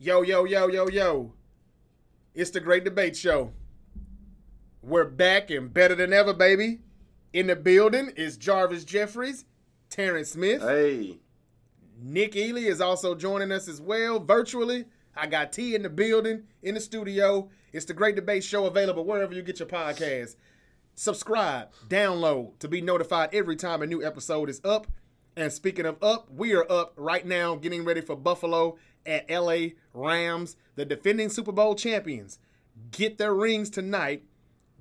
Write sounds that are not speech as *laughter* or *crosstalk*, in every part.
Yo, yo, yo, yo, yo. It's the Great Debate Show. We're back and better than ever, baby. In the building is Jarvis Jeffries, Terrence Smith. Hey. Nick Ely is also joining us as well, virtually. I got T in the building, in the studio. It's the Great Debate Show available wherever you get your podcast. Subscribe, download to be notified every time a new episode is up. And speaking of up, we are up right now getting ready for Buffalo at LA Rams, the defending Super Bowl champions. Get their rings tonight.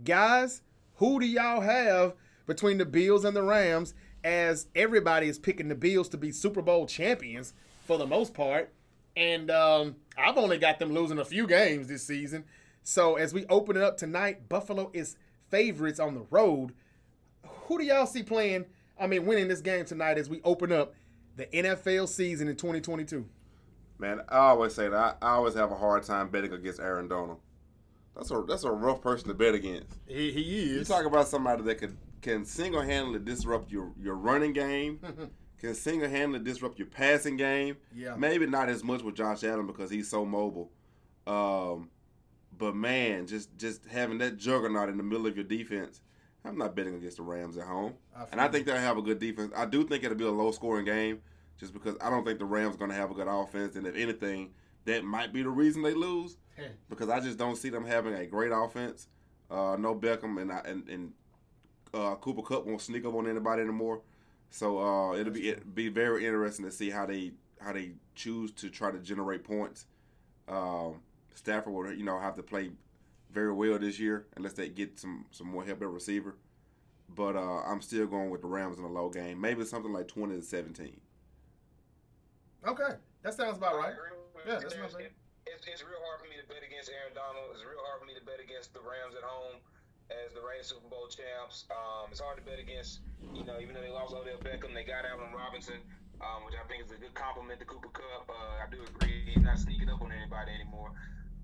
Guys, who do y'all have between the Bills and the Rams as everybody is picking the Bills to be Super Bowl champions for the most part? And um, I've only got them losing a few games this season. So as we open it up tonight, Buffalo is favorites on the road. Who do y'all see playing? I mean, winning this game tonight as we open up the NFL season in 2022. Man, I always say that I, I always have a hard time betting against Aaron Donald. That's a that's a rough person to bet against. He, he is. You talk about somebody that can can single handedly disrupt your your running game, *laughs* can single handedly disrupt your passing game. Yeah. Maybe not as much with Josh Allen because he's so mobile. Um, but man, just just having that juggernaut in the middle of your defense. I'm not betting against the Rams at home, I and I think they'll have a good defense. I do think it'll be a low scoring game, just because I don't think the Rams are going to have a good offense, and if anything, that might be the reason they lose because I just don't see them having a great offense. Uh, no Beckham and I- and and uh, Cooper Kupp won't sneak up on anybody anymore. So uh, it'll be it be very interesting to see how they how they choose to try to generate points. Um, Stafford will you know have to play very well this year unless they get some some more help at receiver. But uh, I'm still going with the Rams in a low game, maybe something like twenty to seventeen. Okay, that sounds about right. I agree with Yeah, that's what I'm There's- It's, it's real hard for me to bet against Aaron Donald. It's real hard for me to bet against the Rams at home as the reigning Super Bowl champs. Um, it's hard to bet against, you know, even though they lost Odell Beckham, they got Allen Robinson, um, which I think is a good compliment to Cooper Kupp. Uh, I do agree he's not sneaking up on anybody anymore.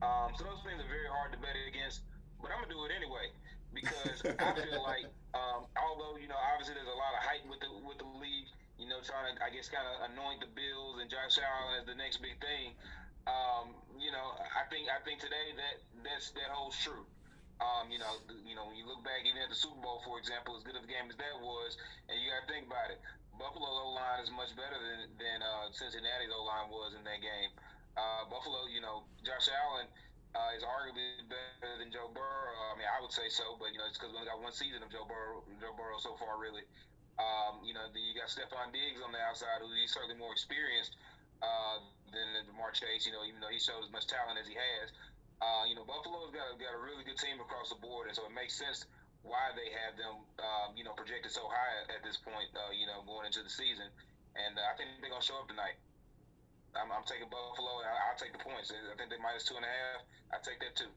Um, so those things are very hard to bet against, but I'm gonna do it anyway because I feel *laughs* like, um, although you know, obviously there's a lot of hype with the with the league, you know, trying to I guess kind of anoint the Bills and Josh Allen as the next big thing. Um, you know, I think I think today that that's that holds true. Um, you know, you know, when you look back even at the Super Bowl, for example, as good of a game as that was, and you got to think about it, Buffalo O line is much better than than uh, Cincinnati's O line was in that game. Uh, Buffalo, you know, Josh Allen uh, is arguably better than Joe Burrow. I mean, I would say so, but you know, it's because we only got one season of Joe Burrow, Joe Burrow so far, really. Um, you know, you got Stefon Diggs on the outside, who he's certainly more experienced uh, than Ja'Marr Chase. You know, even though he showed as much talent as he has. Uh, you know, Buffalo's got a, got a really good team across the board, and so it makes sense why they have them, um, you know, projected so high at this point. Uh, you know, going into the season, and uh, I think they're gonna show up tonight. I'm, I'm taking Buffalo, and I, I'll take the points. I think they minus two and a half. I take that too.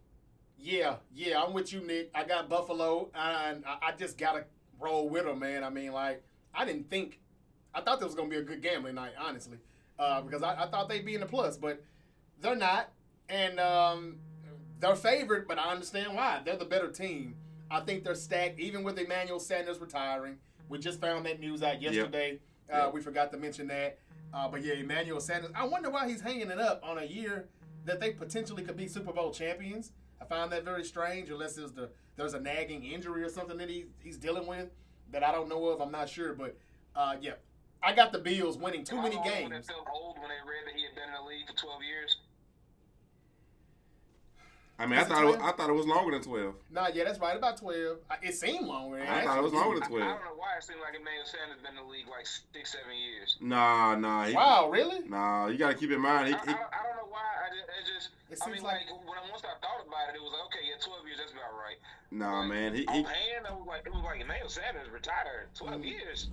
Yeah, yeah, I'm with you, Nick. I got Buffalo, and I, I just gotta roll with them, man. I mean, like, I didn't think, I thought this was gonna be a good gambling night, honestly, uh, because I, I thought they'd be in the plus, but they're not, and um, they're favored. But I understand why. They're the better team. I think they're stacked, even with Emmanuel Sanders retiring. We just found that news out yesterday. Uh, Yep. We forgot to mention that. Uh, but yeah, Emmanuel Sanders. I wonder why he's hanging it up on a year that they potentially could be Super Bowl champions. I find that very strange, unless there's the there's a nagging injury or something that he, he's dealing with that I don't know of. I'm not sure, but uh, yeah, I got the Bills winning too many the only one games. Felt old when they read that he had been in the league for 12 years. I mean, I thought it was, I thought it was longer than twelve. Nah, yeah, that's right, about twelve. It seemed longer. I thought it was longer than I, I twelve. don't know why it seemed like Emmanuel Sanders been in the league like six, seven years. Nah, nah. He, Wow, really? Nah, you got to keep in mind. He, I, I, don't, I don't know why. I just, it just It I seems mean, like- like, when I, once I thought about it, it was like, okay, yeah, 12 years, that's about right. nah, But man. He, he, offhand, I was like, it was like Emmanuel Sanders retired 12 Mm. years.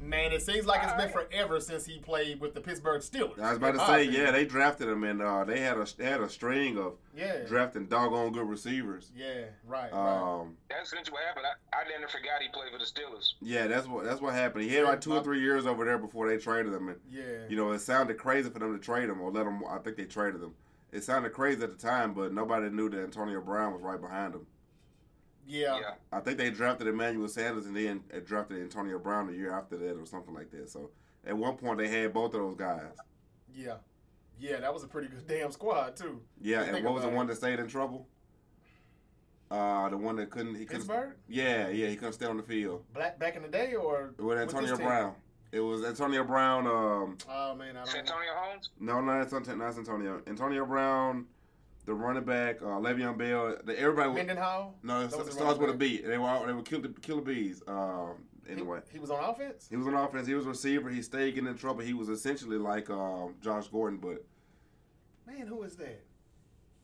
Man, it seems like it's been forever since he played with the Pittsburgh Steelers. I was about to say, opinion. yeah, they drafted him, and uh, they had a they had a string of yeah, drafting doggone good receivers. yeah, right, right. Um, That's essentially what happened. I, I never forgot he played for the Steelers. yeah, that's what that's what happened. He had like two or three years over there before they traded him, and yeah, you know it sounded crazy for them to trade him or let him. I think they traded him. It sounded crazy at the time, but nobody knew that Antonio Brown was right behind him. Yeah, Yeah. I think they drafted Emmanuel Sanders and then uh, drafted Antonio Brown the year after that or something like that. So at one point they had both of those guys. yeah, Yeah, that was a pretty good damn squad too. Yeah, and what was the about one that stayed in trouble? Uh, the one that couldn't. He couldn't. Pittsburgh? Yeah, yeah, he couldn't stay on the field. Black back in the day or With with Antonio this team? Brown. It was Antonio Brown. Um, Oh man, I don't know. Holmes. no, not Antonio. Not Antonio. Antonio Brown, the running back, uh, Le'Veon Bell. The, everybody. Mendenhall? no, it That was the starts with a running B. They were all, they were killer, killer bees. Um, anyway, He, was on offense? he was on offense. He was a receiver. He stayed getting in trouble. He was essentially like um, Josh Gordon, but Man, who is that?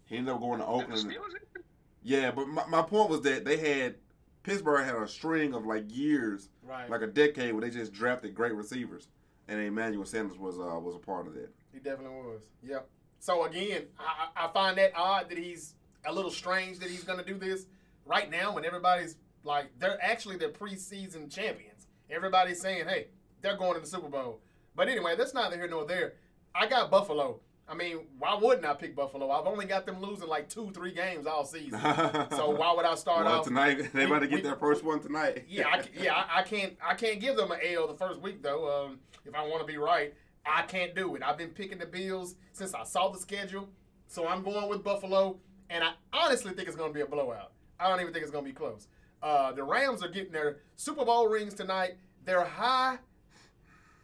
he ended up going to The Oakland. Steelers? Yeah, but my, my point was that they had Pittsburgh had a string of like years, Right. like a decade, where they just drafted great receivers, and Emmanuel Sanders was uh, was a part of that. He definitely was. Yep. So again, I, I find that odd that he's a little strange that he's going to do this right now when everybody's like they're actually the preseason champions. Everybody's saying, "Hey, they're going to the Super Bowl." But anyway, that's neither here nor there. I got Buffalo. I mean, why wouldn't I pick Buffalo? I've only got them losing like two, three games all season. *laughs* So why would I start well, off tonight *laughs* they about to get we- their first one tonight. yeah, I, yeah, I, I can't, I can't give them an L the first week though. Um, if I want to be right, I can't do it. I've been picking the Bills since I saw the schedule, so I'm going with Buffalo, and I honestly think it's going to be a blowout. I don't even think it's going to be close. Uh, the Rams are getting their Super Bowl rings tonight. They're high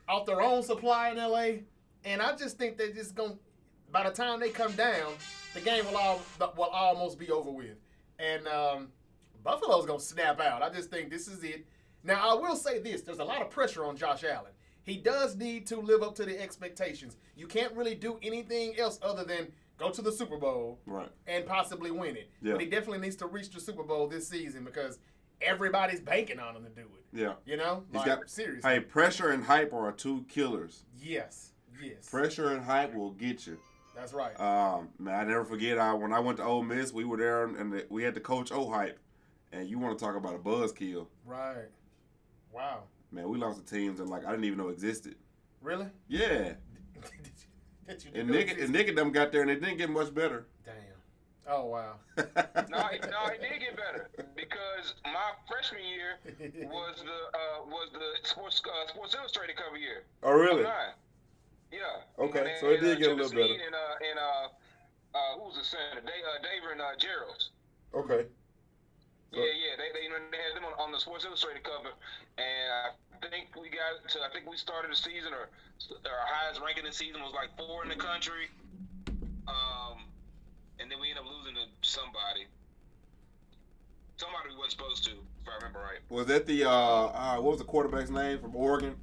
off their own supply in LA, and I just think they're just going. By the time they come down, the game will all will almost be over with, and um, Buffalo's gonna snap out. I just think this is it. Now I will say this: there's a lot of pressure on Josh Allen. He does need to live up to the expectations. You can't really do anything else other than go to the Super Bowl Right. and possibly win it. Yeah. But he definitely needs to reach the Super Bowl this season because everybody's banking on him to do it. Yeah. You know, He's like, got- seriously. Hey, pressure and hype are two killers. Yes, yes, Pressure and hype will get you. that's right. Um, man, I never forget. I when I went to Ole Miss, we were there and the, we had the coach O hype, and you want to talk about a buzzkill? right. Wow. Man, we lost to teams that like I didn't even know existed. Really? Yeah, *laughs* that you and didn't Nick know and Nick and them got there and it didn't get much better. Damn. Oh wow. *laughs* No, it, no, it did get better because my freshman year *laughs* was the uh, was the sports uh, Sports Illustrated cover year. oh really? Yeah. Okay, And so it then, did uh, get a little Jimmy better. And uh, and uh, uh, who was the center? Dave, uh, Dave and uh, Gerald's. Okay. Yeah, yeah, they, they, you know, they had them on, on the Sports Illustrated cover, and I think we got to, I think we started the season, or our highest ranking of the season was like four in the country, um, and then we ended up losing to somebody, somebody we wasn't supposed to, if I remember right. Was that the uh, uh what was the quarterback's name from Oregon?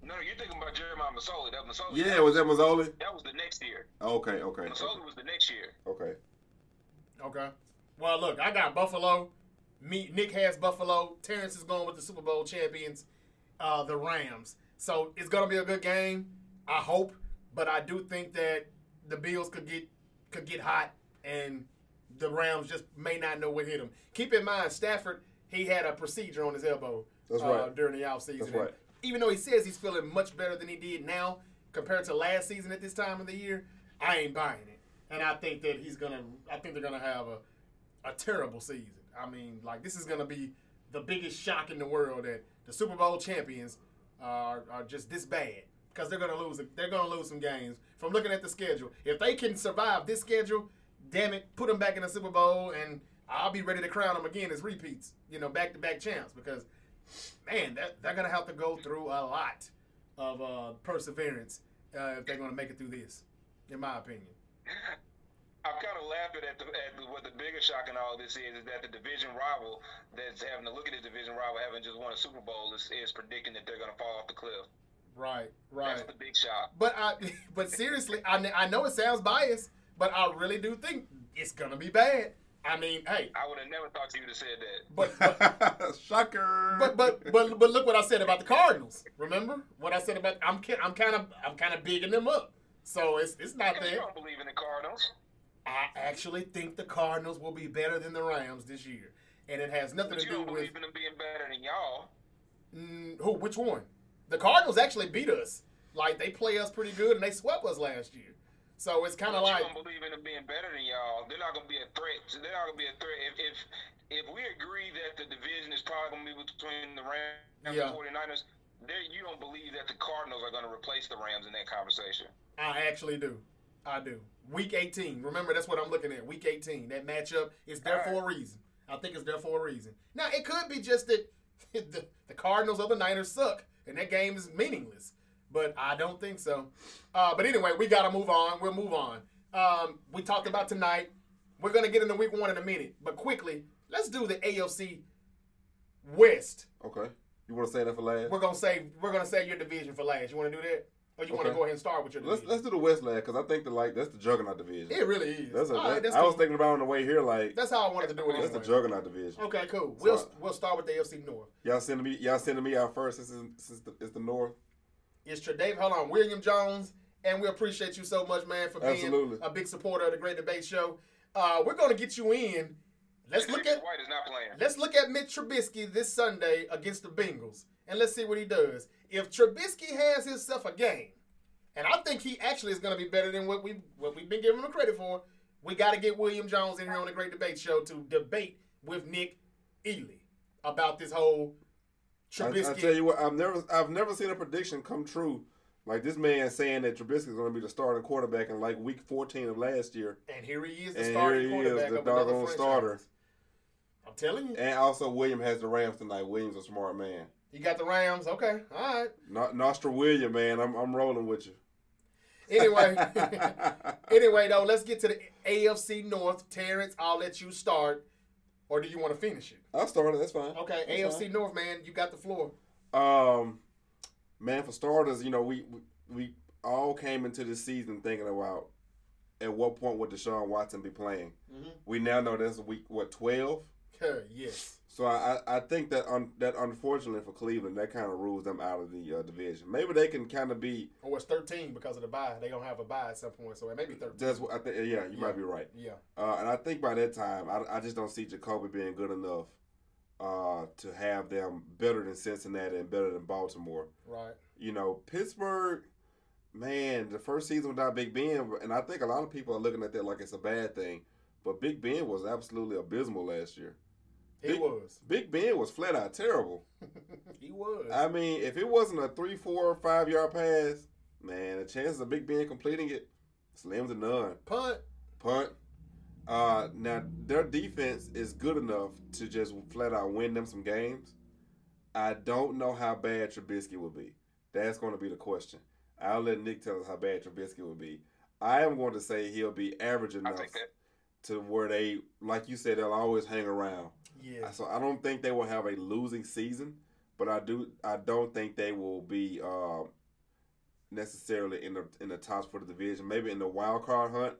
No, no, you're thinking about Jeremiah Masoli. That was Masoli. Yeah, was that Masoli? that was the next year. Okay, okay, Masoli was the next year. okay. Okay. Well, look, I got Buffalo. Me, Nick has Buffalo. Terrence is going with the Super Bowl champions, uh, the Rams. So it's gonna be a good game. I hope, but I do think that the Bills could get could get hot, and the Rams just may not know what hit them. Keep in mind, Stafford he had a procedure on his elbow That's uh, right. during the offseason. That's right. Even though he says he's feeling much better than he did now compared to last season at this time of the year, I ain't buying it. And I think that he's gonna. I think they're gonna have a, a terrible season. I mean, like this is gonna be the biggest shock in the world that the Super Bowl champions are, are just this bad because they're gonna lose. They're gonna lose some games from looking at the schedule. If they can survive this schedule, damn it, put them back in the Super Bowl, and I'll be ready to crown them again as repeats. You know, back to back champs because man, that, they're gonna have to go through a lot of uh, perseverance uh, if they're gonna make it through this, in my opinion. *laughs* I'm kind of laughing at, the, at the, what the biggest shock in all this is, is that the division rival that's having to look at the division rival having just won a Super Bowl is, is predicting that they're going to fall off the cliff. Right, right. That's the big shock. But I, *laughs* but seriously, I, I know it sounds biased, but I really do think it's gonna be bad. I mean, hey, I would have never thought you would have said that. but *laughs* but, Shocker. but but but but look what I said about the Cardinals. Remember what I said about I'm ki- I'm kind of I'm kind of bigging them up. So it's it's not Because you there. don't believe in the Cardinals. I actually think the Cardinals will be better than the Rams this year, and it has nothing But to you do don't with believe in them being better than y'all. mm, who. Which one? The Cardinals actually beat us. Like they play us pretty good, and they swept us last year. So it's kind of like you don't believe in them being better than y'all. They're not going to be a threat. So they're not going to be a threat. If, if if we agree that the division is probably going to be between the Rams Yeah. and 49ers, there, you don't believe that the Cardinals are going to replace the Rams in that conversation. I actually do. I do. Week 18. Remember, that's what I'm looking at. Week 18. That matchup is there right. for a reason. I think it's there for a reason. Now, it could be just that *laughs* the, the Cardinals or the Niners suck, and that game is meaningless. But I don't think so. Uh, but anyway, we got to move on. We'll move on. Um, we talked about tonight. We're going to get into week one in a minute. But quickly, let's do the AFC West. Okay. You want to say that for last? We're gonna say we're gonna say your division for last. You want to do that, or you want to go ahead and start with your Let's let's do the West last because I think the like that's the juggernaut division. It really is. That's a, All right, that- that's I was thinking about on the way here like That's how I wanted to do it. that's the juggernaut division. Okay, cool. We'll So- we'll start with the AFC North. Y'all sending me y'all sending me out first since it's, since the, it's the North. It's Tre'Davious. Hold on, William Jones, and we appreciate you so much, man, for being Absolutely. a big supporter of the Great Debate Show. Uh, we're gonna get you in. Let's look at White is not playing. let's look at Mitch Trubisky this Sunday against the Bengals, and let's see what he does. If Trubisky has himself a game, and I think he actually is going to be better than what we what we've been giving him credit for, we got to get William Jones in here on the Great Debate Show to debate with Nick Ely about this whole I, Trubisky. I tell you what, I've never I've never seen a prediction come true. Like this man saying that Trubisky is going to be the starting quarterback in like week 14 of last year, and here he is, the and starting here he quarterback is, the doggone starter. I'm telling you, And also William has the Rams tonight. William's a smart man. You got the Rams. Okay, all right. No, Nostra William, man, I'm I'm rolling with you. Anyway, *laughs* *laughs* anyway, though, let's get to the AFC North. Terrence, I'll let you start, or do you want to finish it? I'll start it. That's fine. Okay, That's AFC North, man, you got the floor. Um, man, for starters, you know, we we, we all came into this season thinking about at what point would Deshaun Watson be playing. Mhm. We now know that's week what twelve. yes. So I I think that un, that unfortunately for Cleveland, that kind of rules them out of the uh, division. Maybe they can kind of be. Or it's 13 because of the bye. They don't have a bye at some point, so it may be 13. That's what I think. Yeah, you Yeah. might be right. yeah. Uh, and I think by that time, I, I just don't see Jacoby being good enough uh, to have them better than Cincinnati and better than Baltimore. Right. you know, Pittsburgh, man, the first season without Big Ben, and I think a lot of people are looking at that like it's a bad thing. But Big Ben was absolutely abysmal last year. He Big- was. Big Ben was flat out terrible. *laughs* he was. I mean, if it wasn't a three, four, five yard pass, man, the chances of Big Ben completing it slim to none. Punt. Punt. Uh, now their defense is good enough to just flat out win them some games. I don't know how bad Trubisky will be. That's going to be the question. I'll let Nick tell us how bad Trubisky will be. I am going to say he'll be average enough to where they, like you said, they'll always hang around. Yeah. So I don't think they will have a losing season, but I do. I don't think they will be uh, necessarily in the in the tops for the division. Maybe in the wild card hunt,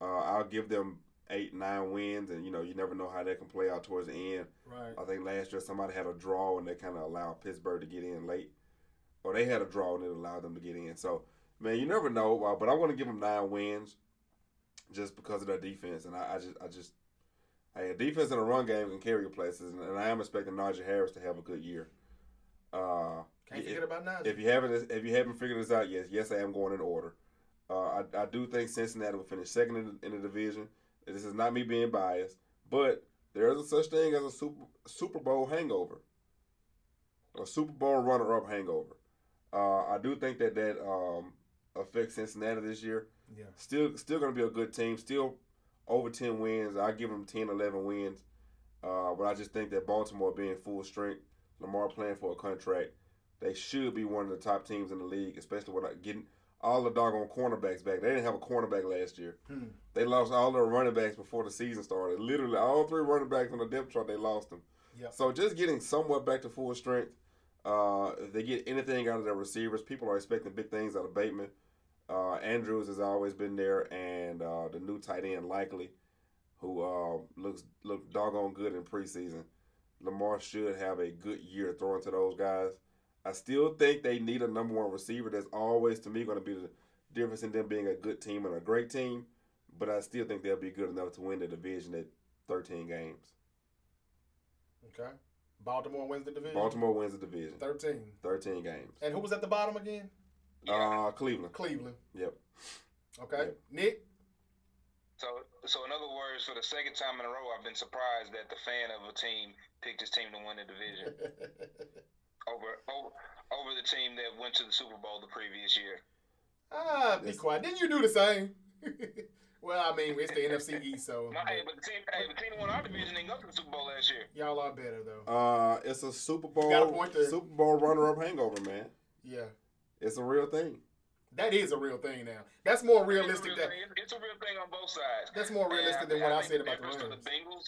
uh, I'll give them eight, nine wins, and you know you never know how that can play out towards the end. Right. I think last year somebody had a draw and they kind of allowed Pittsburgh to get in late, or they had a draw and it allowed them to get in. So man, you never know. Uh, but I want to give them nine wins, just because of their defense, and I, I just I just. Hey, a defense and a run game can carry places, and, and I am expecting Najee Harris to have a good year. Uh, Can't if- forget about Najee. if you haven't if you haven't figured this out, yes, yes, I am going in order. Uh, I, I do think Cincinnati will finish second in the, in the division. This is not me being biased, but there is a such thing as a Super Super Bowl hangover, a Super Bowl runner-up hangover. Uh, I do think that that um, affects Cincinnati this year. yeah. Still, still going to be a good team. Still over ten wins. I give them 10, 11 wins. Uh, but I just think that Baltimore being full strength, Lamar playing for a contract, they should be one of the top teams in the league, especially with getting all the doggone cornerbacks back. They didn't have a cornerback last year. Hmm. They lost all their running backs before the season started. Literally, all three running backs on the depth chart, they lost them. Yep. So just getting somewhat back to full strength. Uh, if they get anything out of their receivers, people are expecting big things out of Bateman. Uh, Andrews has always been there, and uh, the new tight end likely, who uh, looks looked doggone good in preseason. Lamar should have a good year throwing to those guys. I still think they need a number one receiver. That's always to me going to be the difference in them being a good team and a great team. But I still think they'll be good enough to win the division at 13 games. Okay. Baltimore wins the division. Baltimore wins the division, 13. 13 games. And who was at the bottom again? Uh, Cleveland. Cleveland. Yep. Okay. Yep. Nick? So, so in other words, for the second time in a row, I've been surprised that the fan of a team picked his team to win the division. *laughs* over over over the team that went to the Super Bowl the previous year. Ah, be quiet. Didn't you do the same? *laughs* well, I mean, it's the NFC East, so No, hey, but the team, hey, the team won our division didn't go to the Super Bowl last year. y'all are better though. Uh, it's a Super Bowl got a point there. Super Bowl runner-up hangover, man. Yeah, It's a real thing. that is a real thing now. That's more It's a realistic. real That thing. It's- It's a real thing on both sides. that's more realistic And than what I think said the about the Rams. the Bengals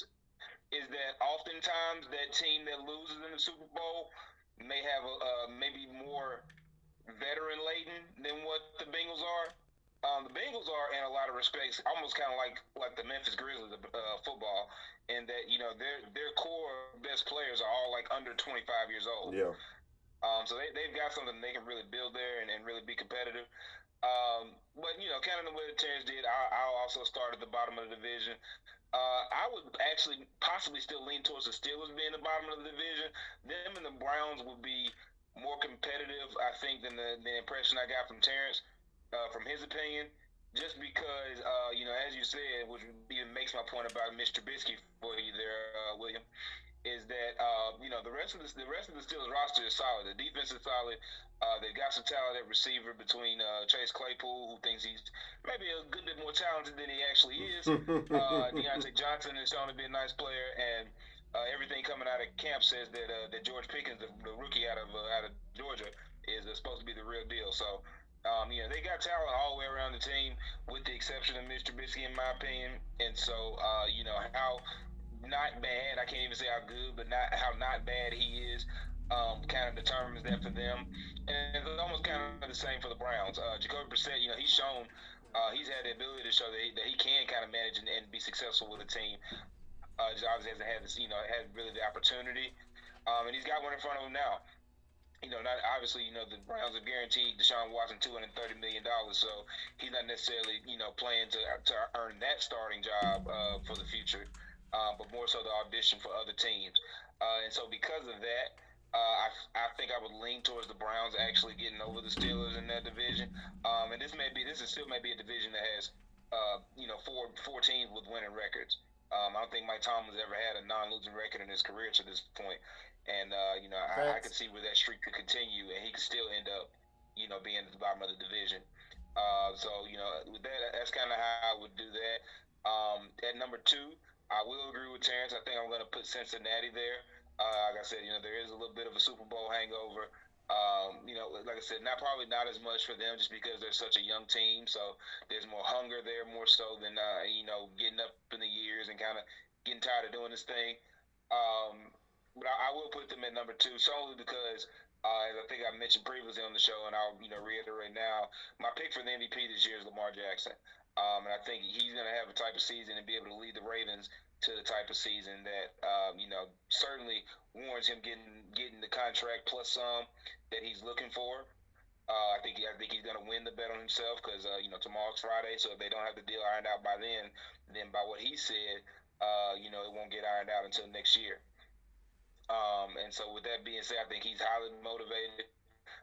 is that oftentimes that team that loses in the Super Bowl may have a uh, maybe more veteran laden than what the Bengals are. Um, the Bengals are, in a lot of respects, almost kind of like like the Memphis Grizzlies of uh, football, in that you know their their core best players are all like under 25 years old. Yeah. Um, so they, they've got something they can really build there and, and really be competitive. Um, but, you know, kind of the way the Terrence did, I, I'll also start at the bottom of the division. Uh, I would actually possibly still lean towards the Steelers being the bottom of the division. Them and the Browns would be more competitive, I think, than the, the impression I got from Terrence, uh, from his opinion. Just because, uh, you know, as you said, which even makes my point about Mr. Trubisky for you there, uh, William, is that uh, you know the rest of the the rest of the Steelers roster is solid. The defense is solid. Uh, they've got some talent at receiver between uh, Chase Claypool, who thinks he's maybe a good bit more talented than he actually is. *laughs* uh, Diontae Johnson is shown to be a nice player, and uh, everything coming out of camp says that uh, that George Pickens, the, the rookie out of uh, out of Georgia, is uh, supposed to be the real deal. So. Um, you know, they got talent all the way around the team, with the exception of Mr. Trubisky, in my opinion. And so, uh, you know, how not bad. I can't even say how good, but not how not bad he is. Um, kind of determines that for them, and it's almost kind of the same for the Browns. Uh, Jacoby Brissett, you know, he's shown uh, he's had the ability to show that he, that he can kind of manage and, and be successful with a team. Uh, just obviously hasn't had this, you know, had really the opportunity, um, and he's got one in front of him now. You know, not obviously, you know, the Browns have guaranteed Deshaun Watson two hundred thirty million dollars, so he's not necessarily, you know, playing to to earn that starting job uh, for the future uh, but more so the audition for other teams. Uh, and so because of that, uh, I, I think I would lean towards the Browns actually getting over the Steelers in that division. Um, and this may be this is still may be a division that has uh, you know four four teams with winning records. Um, I don't think Mike Tomlin's ever had a non-losing record in his career to this point. And uh, you know I, I could see where that streak could continue, and he could still end up you know being at the bottom of the division. Uh, so you know with that that's kind of how I would do that. Um, at number two. I will agree with Terrence. I think I'm going to put Cincinnati there. Uh, like I said, you know, there is a little bit of a Super Bowl hangover. Um, you know, like I said, not probably not as much for them just because they're such a young team. So there's more hunger there, more so than uh, you know, getting up in the years and kind of getting tired of doing this thing. Um, but I, I will put them at number two solely because, uh, as I think I mentioned previously on the show, and I'll you know reiterate now, my pick for the MVP this year is Lamar Jackson. Um, and I think he's going to have a type of season and be able to lead the Ravens to the type of season that um, you know certainly warrants him getting getting the contract plus some that he's looking for. Uh, I think I think he's going to win the bet on himself because uh, you know tomorrow's Friday, so if they don't have the deal ironed out by then, then by what he said, uh, you know it won't get ironed out until next year. Um, and so with that being said, I think he's highly motivated.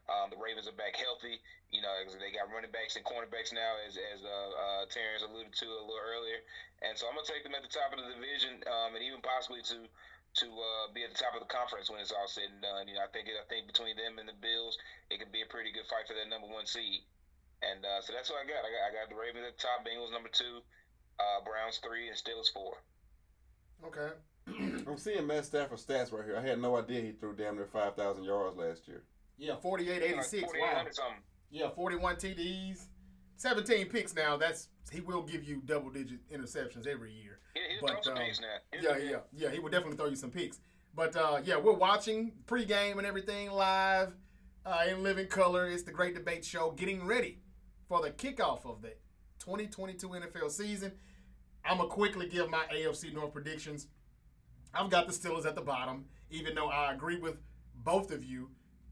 Um, the Ravens are back healthy. You know, cuz they got running backs and cornerbacks now, as as uh, uh, Terrence alluded to a little earlier. And so I'm gonna take them at the top of the division, um, and even possibly to to uh, be at the top of the conference when it's all said and done. You know, I think I think between them and the Bills, it could be a pretty good fight for that number one seed. And uh, so that's what I got. I got I got the Ravens at the top, Bengals number two, uh, Browns three, and Steelers four. Okay. I'm seeing Matt Stafford stats right here. I had no idea he threw damn near 5,000 yards last year. Yeah, 48, 86. Like Wow. Yeah, 41 TDs, 17 picks now. That's he will give you double digit interceptions every year. He, he'll But, throw um, picks now. He'll- Yeah, yeah, yeah. He will definitely throw you some picks. But uh, yeah, we're watching pregame and everything live uh, in living color. It's the Great Debate Show, getting ready for the kickoff of the 2022 NFL season. I'm gonna quickly give my AFC North predictions. I've got the Steelers at the bottom, even though I agree with both of you,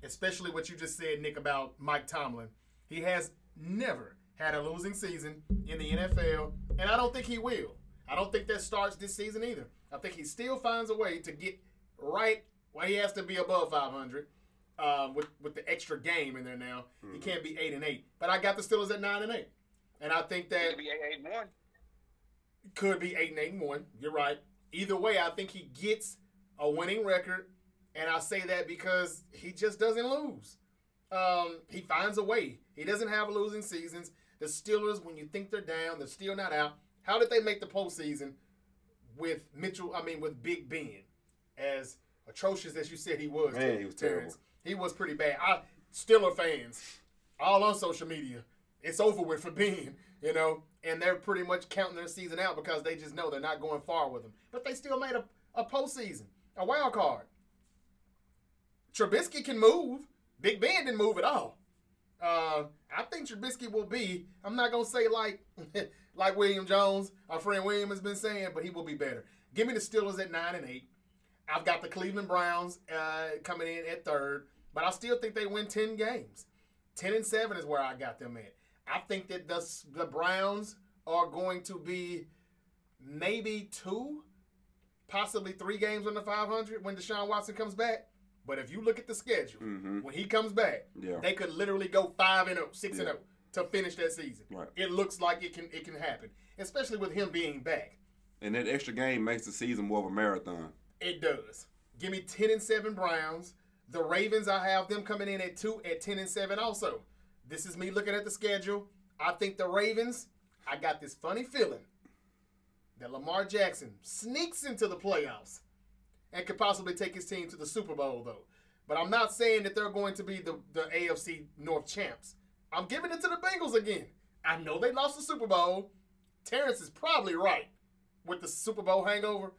especially what you just said, Nick, about Mike Tomlin. He has never had a losing season in the NFL, and I don't think he will. I don't think that starts this season either. I think he still finds a way to get right where he has to be above 500 um, with with the extra game in there now. He can't be eight and eight, but I got the Steelers at nine and eight, and I think that could be eight eight one. could be eight and eight and one. You're right. Either way, I think he gets a winning record And I say that because he just doesn't lose. Um, he finds a way. He doesn't have losing seasons. The Steelers, when you think they're down, they're still not out. How did they make the postseason with Mitchell? I mean, with Big Ben, as atrocious as you said he was. Man, he was Terrence. terrible. He was pretty bad. I Steeler fans, all on social media, it's over with for *laughs* Ben. You know, and they're pretty much counting their season out because they just know they're not going far with him. But they still made a, a postseason, a wild card. Trubisky can move. Big Ben didn't move at all. Uh, I think Trubisky will be. I'm not gonna say like *laughs* like William Jones, our friend William has been saying, but he will be better. Give me the Steelers at nine and eight. I've got the Cleveland Browns uh, coming in at third, but I still think they win ten games. Ten and seven is where I got them at. I think that the the Browns are going to be maybe two, possibly three games under 500 when Deshaun Watson comes back. But if you look at the schedule, Mhm. when he comes back, Yeah. they could literally go five and 0, 6 and Yeah. 0 to finish that season. Right. It looks like it can it can happen, especially with him being back. And that extra game makes the season more of a marathon. It does. Give me 10 and 7 Browns. The Ravens, I have them coming in at 2 at 10 and 7 also. This is me looking at the schedule. I think the Ravens, I got this funny feeling that Lamar Jackson sneaks into the playoffs and could possibly take his team to the Super Bowl though. But I'm not saying that they're going to be the, the AFC North champs. I'm giving it to the Bengals again. I know they lost the Super Bowl. Terrence is probably right with the Super Bowl hangover.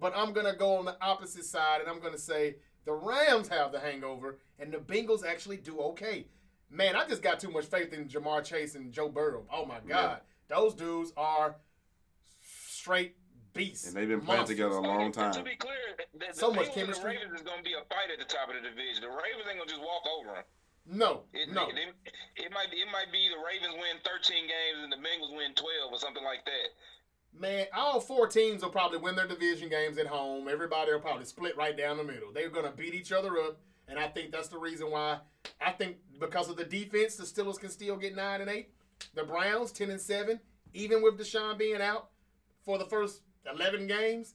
But I'm gonna go on the opposite side, and I'm gonna say the Rams have the hangover, and the Bengals actually do okay. Man, I just got too much faith in Ja'Marr Chase and Joe Burrow. Oh my God, those dudes are straight beasts. And they've been playing monsters. together a long time. To time. be clear, the, the So much chemistry. The Ravens is going to be a fight at the top of the division. The Ravens ain't going to just walk over them. No, It, no. it, it, it might be it might be the Ravens win 13 games and the Bengals win 12 or something like that. Man, all four teams will probably win their division games at home. Everybody will probably split right down the middle. They're going to beat each other up, and I think that's the reason why. I think because of the defense, the Steelers can still get nine and eight. The Browns ten and seven, even with Deshaun being out for the first eleven games.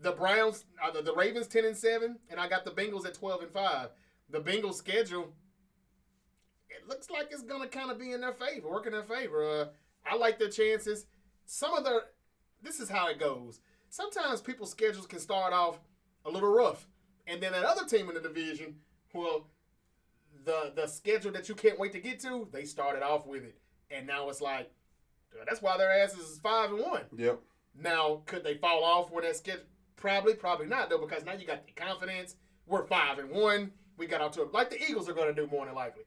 The Browns, uh, the, the Ravens ten and seven, and I got the Bengals at twelve and five. The Bengals schedule, it looks like it's gonna kind of be in their favor, work in their favor. Uh, I like their chances. Some of their, this is how it goes. Sometimes people's schedules can start off a little rough, and then that other team in the division, well, the the schedule that you can't wait to get to, they started off with it, and now it's like, that's why their asses is five and one. Yep. Now, could they fall off when that schedule? Probably, probably not though, because now you got the confidence. We're five and one. We got out to like the Eagles are going to do more than likely.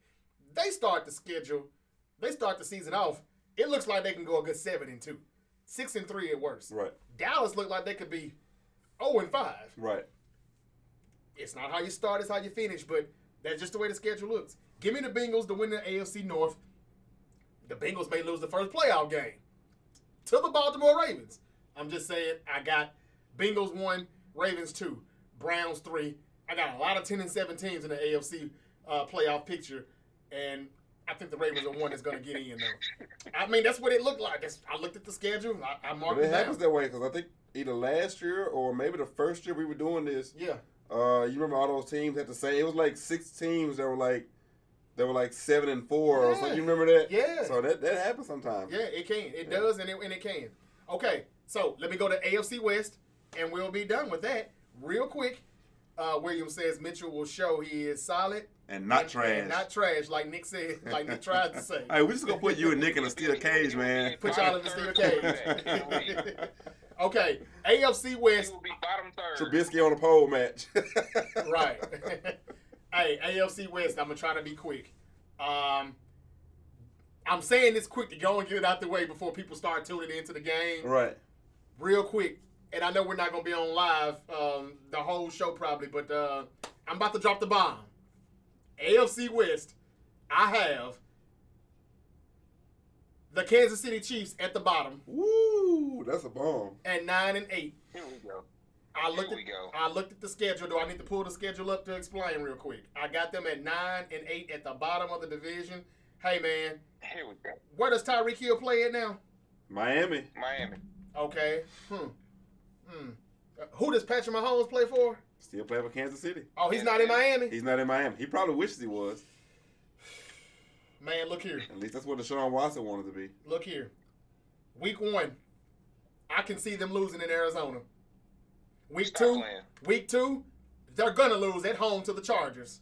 They start the schedule. They start the season off. It looks like they can go a good seven and two, six and three at worst. Right. Dallas looked like they could be zero and five. Right. It's not how you start; it's how you finish. But that's just the way the schedule looks. Give me the Bengals to win the AFC North. The Bengals may lose the first playoff game to the Baltimore Ravens. I'm just saying, I got Bengals one, Ravens two, Browns three. I got a lot of ten and seven teams in the AFC uh, playoff picture, and I think the Ravens are one that's going to get in though. I mean, that's what it looked like. That's, I looked at the schedule. I, I marked But it it happens that way because I think either last year or maybe the first year we were doing this. Yeah, Uh, you remember all those teams had the same? It was like six teams that were like, that were like seven and four or Yeah. something. You remember that? Yeah. So that that happens sometimes. Yeah, it can. It Yeah. does, and it, and it can. Okay, so let me go to AFC West, and we'll be done with that real quick. Uh, William says Mitchell will show he is solid And not and- trash. and not trash, like Nick said, *laughs* like Nick tried to say. Hey, we just gonna put you and Nick in a steel *laughs* cage, man. Put y'all in the steel cage. *laughs* okay, AFC He West, will be bottom third. Trubisky on a pole match. right? hey, AFC West. I'm gonna try to be quick. Um, I'm saying this quick to go and get it out the way before people start tuning into the game. right. Real quick, and I know we're not gonna be on live um, the whole show probably, but uh, I'm about to drop the bomb. AFC West, I have the Kansas City Chiefs at the bottom Woo, that's a bomb. at nine and eight. Here we go. I looked Here at we go. I looked at the schedule. Do I need to pull the schedule up to explain real quick? I got them at nine and eight at the bottom of the division. Hey man, Here we go. where does Tyreek Hill play at now? Miami. Miami. Okay. Hmm. Hmm. Uh, who does Patrick Mahomes play for? Still playing for Kansas City. Oh, he's not in Miami. He's not in Miami. He probably wishes he was. Man, look here. At least that's what Deshaun Watson wanted to be. Look here. Week one, I can see them losing in Arizona. Week Stop two, playing. week two, they're gonna lose at home to the Chargers.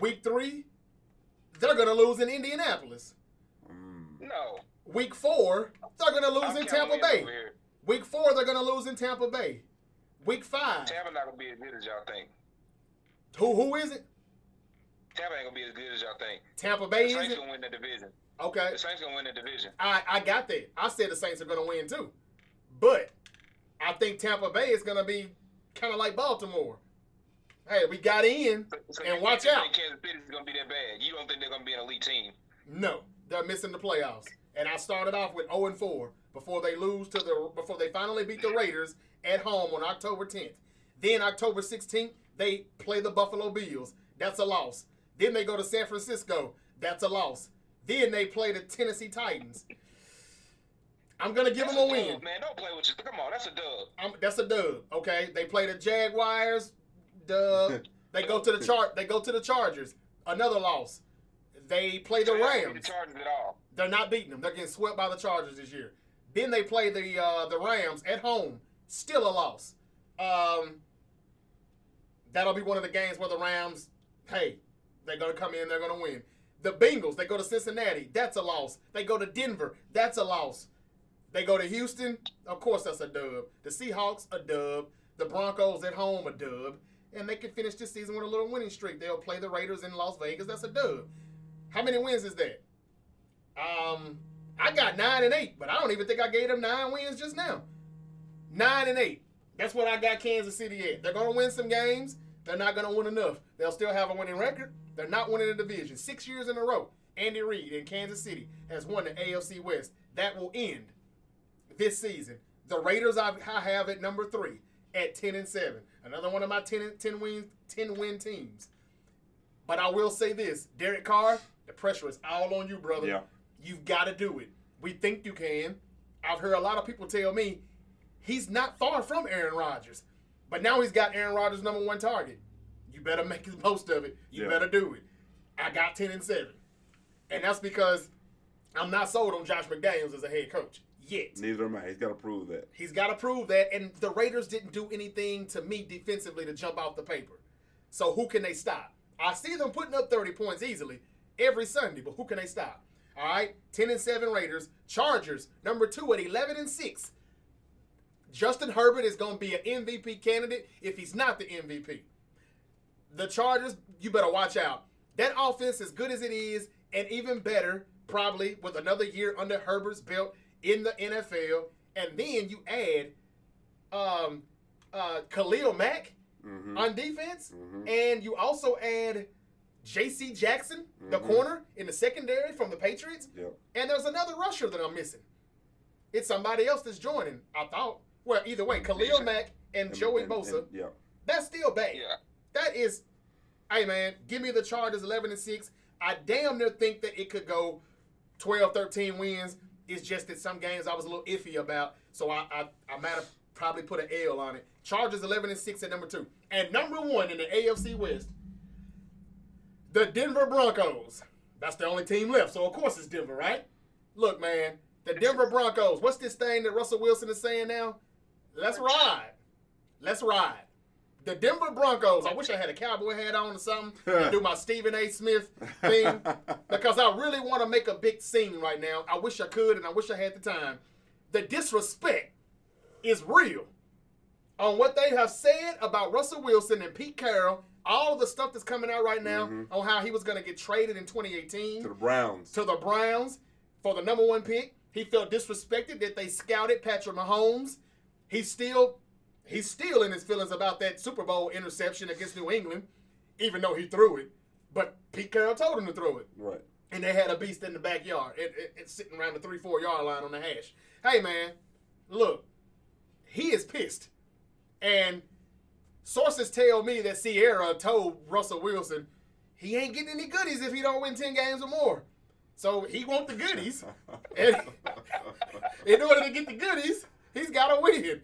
Week three, they're gonna lose in Indianapolis. Mm. No. Week four, they're gonna lose I'm in Tampa Bay. Week four, they're gonna lose in Tampa Bay. Week five, Tampa not gonna be as good as y'all think. who who is it? Tampa ain't gonna be as good as y'all think. Tampa The Bay is Saints it? gonna win the division. Okay, The Saints gonna win the division. I I got that. I said the Saints are gonna win too, but I think Tampa Bay is gonna be kind of like Baltimore. Hey, we got in, So, and you watch think out. Kansas City's gonna be that bad. You don't think they're gonna be an elite team. No, they're missing the playoffs. And I started off with 0 and 4 before they lose to the before they finally beat the Raiders at home on October 10th. Then October 16th, they play the Buffalo Bills. That's a loss. Then they go to San Francisco. That's a loss. Then they play the Tennessee Titans. I'm gonna give That's them a dub, win. man. Don't play with you. Come on, that's a dub. I'm, that's a dub. Okay, they play the Jaguars. Dub. *laughs* They go to the chart. They go to the Chargers. Another loss. They play the So Rams. The Chargers at all. They're not beating them. They're getting swept by the Chargers this year. Then they play the uh, the Rams at home. Still a loss. Um, that'll be one of the games where the Rams, hey, they're gonna come in. They're gonna win. The Bengals. They go to Cincinnati. That's a loss. They go to Denver. That's a loss. They go to Houston. Of course, that's a dub. The Seahawks a dub. The Broncos at home a dub. And they can finish this season with a little winning streak. They'll play the Raiders in Las Vegas. That's a dub. How many wins is that? Um, I got nine and eight, but I don't even think I gave them nine wins just now. Nine and eight. That's what I got Kansas City at. They're gonna win some games. They're not gonna win enough. They'll still have a winning record. They're not winning the division. Six years in a row. Andy Reid in Kansas City has won the AFC West. That will end this season. The Raiders I have at number three at ten and seven. Another one of my 10, and- 10 win ten win teams. But I will say this, Derek Carr, the pressure is all on you, brother. Yeah. You've got to do it. We think you can. I've heard a lot of people tell me he's not far from Aaron Rodgers. But now he's got Aaron Rodgers' number one target. You better *laughs* make the most of it. You Yeah. better do it. I got 10 and 7. And that's because I'm not sold on Josh McDaniels as a head coach yet. Neither am I. He's got to prove that. He's got to prove that. And the Raiders didn't do anything to me defensively to jump off the paper. So who can they stop? I see them putting up 30 points easily every Sunday, but who can they stop? All right, 10 and 7 Raiders. Chargers, number two at 11 and 6. Justin Herbert is going to be an MVP candidate if he's not the MVP. The Chargers, you better watch out. That offense, as good as it is, and even better, probably with another year under Herbert's belt in the NFL, and then you add um, uh, Khalil Mack Mm-hmm. on defense, Mhm. and you also add J.C. Jackson, the Mhm. corner in the secondary from the Patriots, Yep. and there's another rusher that I'm missing. It's somebody else that's joining. I thought. Well, either way, Khalil Bosa. Mack and And- Joey and- Bosa. and- yeah. That's still bad. Yeah. That is, hey man, give me the Chargers 11 and 6. I damn near think that it could go 12, 13 wins. It's just that some games I was a little iffy about, so I I, I might have probably put an L on it. Chargers 11 and 6 at number two, and number one in the AFC West, the Denver Broncos. That's the only team left, so of course it's Denver, right? Look, man, the Denver Broncos. What's this thing that Russell Wilson is saying now? Let's ride. Let's ride. The Denver Broncos. I wish I had a cowboy hat on or something and do my Stephen A. Smith thing *laughs* because I really want to make a big scene right now. I wish I could and I wish I had the time. The disrespect is real on what they have said about Russell Wilson and Pete Carroll. All the stuff that's coming out right now Mhm. on how he was going to get traded in 2018 To the Browns. to the Browns for the number one pick. He felt disrespected that they scouted Patrick Mahomes. He's still he's still in his feelings about that Super Bowl interception against New England, even though he threw it. But Pete Carroll told him to throw it. Right. And they had a beast in the backyard. It, it, it's sitting around the three, four yard line on the hash. Hey man, look, he is pissed. And sources tell me that Ciara told Russell Wilson he ain't getting any goodies if he don't win 10 games or more. So he want the goodies. And *laughs* in order to get the goodies, he's got to win.